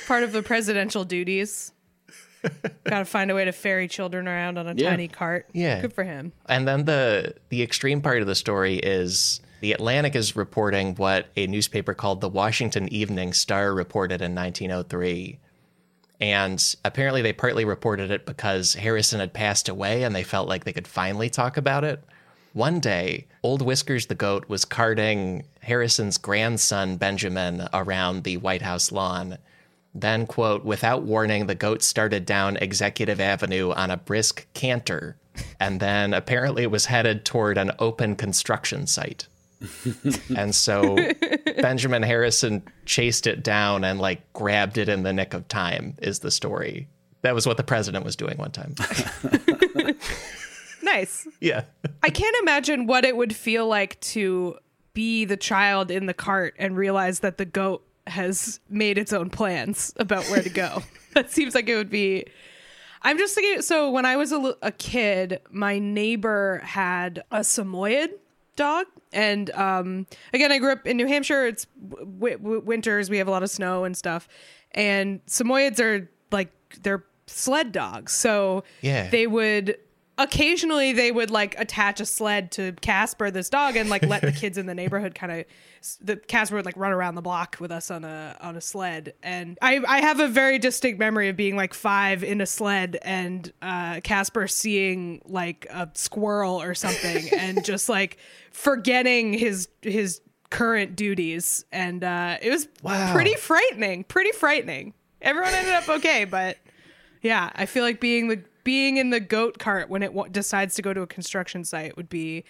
Part of the presidential duties. Got to find a way to ferry children around on a Yeah. tiny cart. Yeah. Good for him. And then the the extreme part of the story is the Atlantic is reporting what a newspaper called the Washington Evening Star reported in 1903. And apparently they partly reported it because Harrison had passed away and they felt like they could finally talk about it. One day, Old Whiskers the goat was carting Harrison's grandson Benjamin around the White House lawn. Then, quote, without warning, the goat started down Executive Avenue on a brisk canter, and then apparently was headed toward an open construction site. And so Benjamin Harrison chased it down and like grabbed it in the nick of time, is the story. That was what the president was doing one time. Nice. yeah. I can't imagine what it would feel like to be the child in the cart and realize that the goat has made its own plans about where to go. that seems like it would be. I'm just thinking. So when I was a, a kid, my neighbor had a Samoyed dog, and um, again, I grew up in New Hampshire. It's w- w- winters. We have a lot of snow and stuff, and Samoyeds are like they're sled dogs. So Yeah. they would occasionally they would like attach a sled to Casper, this dog, and like let the kids in the neighborhood kind of the Casper would like run around the block with us on a on a sled. And I I have a very distinct memory of being like five in a sled and uh, Casper seeing like a squirrel or something and just like forgetting his his current duties. And uh, it was Wow. pretty frightening. Pretty frightening. Everyone ended up okay, but yeah, I feel like being the being in the goat cart when it w- decides to go to a construction site would be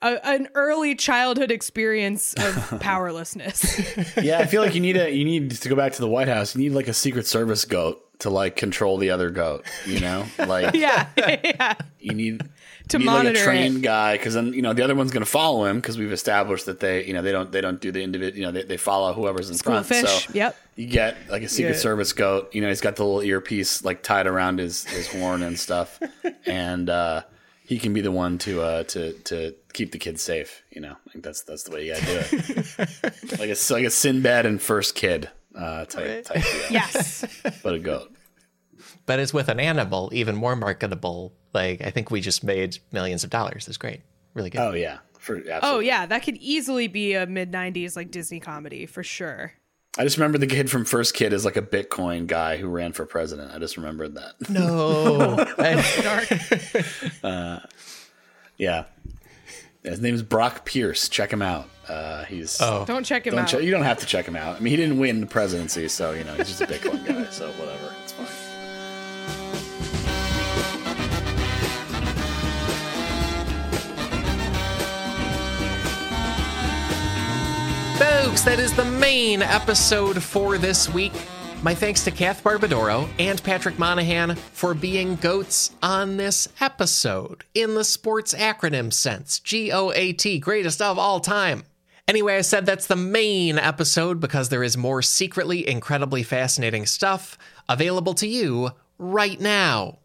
a, an early childhood experience of powerlessness. yeah, I feel like you need a you need to go back to the White House. You need like a Secret Service goat to like control the other goat. You know, like yeah, yeah. you need To you need like a trained it. guy because then you know the other one's going to follow him because we've established that they you know they don't they don't do the individual you know they, they follow whoever's in School front. fish. So yep. you get like a Secret Yeah. Service goat. You know, he's got the little earpiece like tied around his his horn and stuff, and uh, he can be the one to uh, to to keep the kids safe. You know, I think that's that's the way you gotta do it. like a like a Sinbad and First Kid uh, type type deal, Yes. but a goat. But it's with an animal, even more marketable. Like, I think we just made millions of dollars. It's great. Really good. Oh yeah, for absolutely. Oh yeah, that could easily be a mid '90s like Disney comedy for sure. I just remember the kid from First Kid is like a Bitcoin guy who ran for president. I just remembered that. No. Dark. Yeah. His name is Brock Pierce. Check him out. Uh, he's Oh. Don't check him Don't out. che- you don't have to check him out. I mean, he didn't win the presidency, so you know he's just a Bitcoin guy. So whatever, Folks, that is the main episode for this week. My thanks to Kath Barbadoro and Patrick Monahan for being goats on this episode in the sports acronym sense. G O A T, greatest of all time. Anyway, I said that's the main episode because there is more secretly incredibly fascinating stuff available to you right now.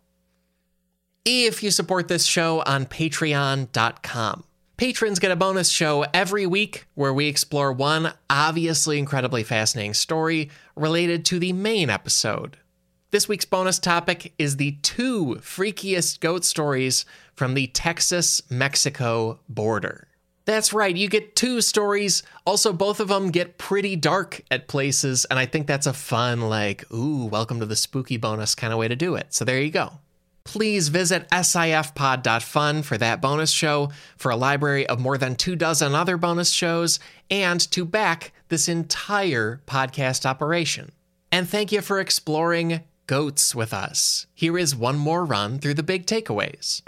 If you support this show on patreon.com. Patrons get a bonus show every week where we explore one obviously incredibly fascinating story related to the main episode. This week's bonus topic is the two freakiest goat stories from the Texas Mexico border. That's right, you get two stories. Also, both of them get pretty dark at places, and I think that's a fun, like, ooh, welcome to the spooky bonus kind of way to do it. So there you go. Please visit sifpod.fun for that bonus show, for a library of more than two dozen other bonus shows, and to back this entire podcast operation. And thank you for exploring goats with us. Here is one more run through the big takeaways.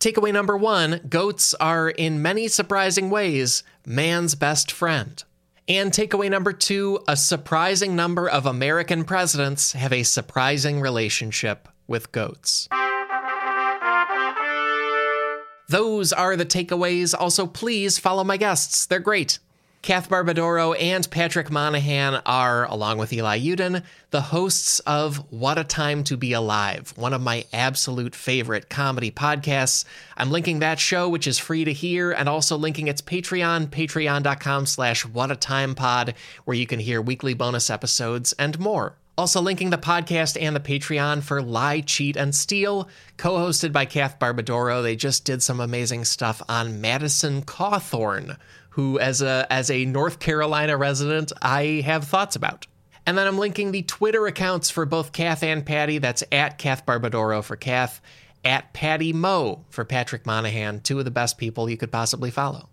Takeaway number one goats are, in many surprising ways, man's best friend. And takeaway number two a surprising number of American presidents have a surprising relationship with goats. Those are the takeaways. Also, please follow my guests, they're great. Kath Barbadoro and Patrick Monahan are, along with Eli Yudin, the hosts of What a Time to Be Alive, one of my absolute favorite comedy podcasts. I'm linking that show, which is free to hear, and also linking its Patreon, patreon.com slash whatatimepod, where you can hear weekly bonus episodes and more. Also linking the podcast and the Patreon for Lie, Cheat, and Steal, co-hosted by Kath Barbadoro. They just did some amazing stuff on Madison Cawthorn, who as a as a North Carolina resident, I have thoughts about. And then I'm linking the Twitter accounts for both Kath and Patty. That's at Kath Barbadoro for Kath, at Patty Mo for Patrick Monahan, two of the best people you could possibly follow.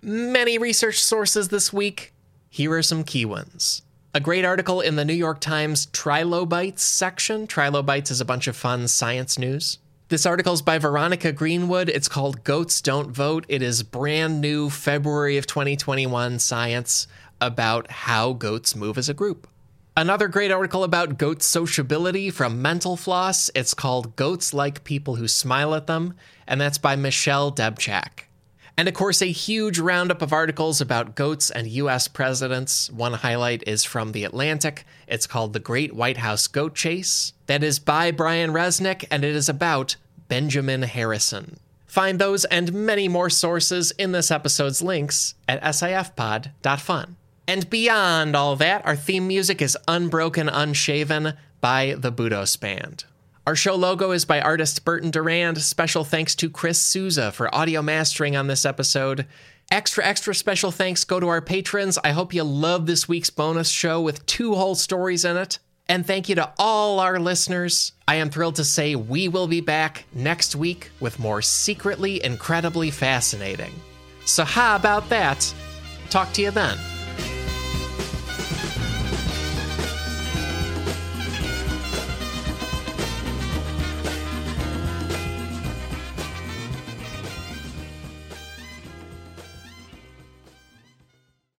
Many research sources this week. Here are some key ones. A great article in the New York Times Trilobites section. Trilobites is a bunch of fun science news. This article is by Veronica Greenwood. It's called Goats Don't Vote. It is brand new February of 2021 science about how goats move as a group. Another great article about goat sociability from Mental Floss. It's called Goats Like People Who Smile at Them, and that's by Michelle Debczak. And of course, a huge roundup of articles about goats and US presidents. One highlight is from The Atlantic. It's called The Great White House Goat Chase. That is by Brian Resnick, and it is about Benjamin Harrison. Find those and many more sources in this episode's links at sifpod.fun. And beyond all that, our theme music is Unbroken Unshaven by the Budos Band. Our show logo is by artist Burton Durand. Special thanks to Chris Souza for audio mastering on this episode. Extra, extra special thanks go to our patrons. I hope you love this week's bonus show with two whole stories in it. And thank you to all our listeners. I am thrilled to say we will be back next week with more secretly incredibly fascinating. So, how about that? Talk to you then.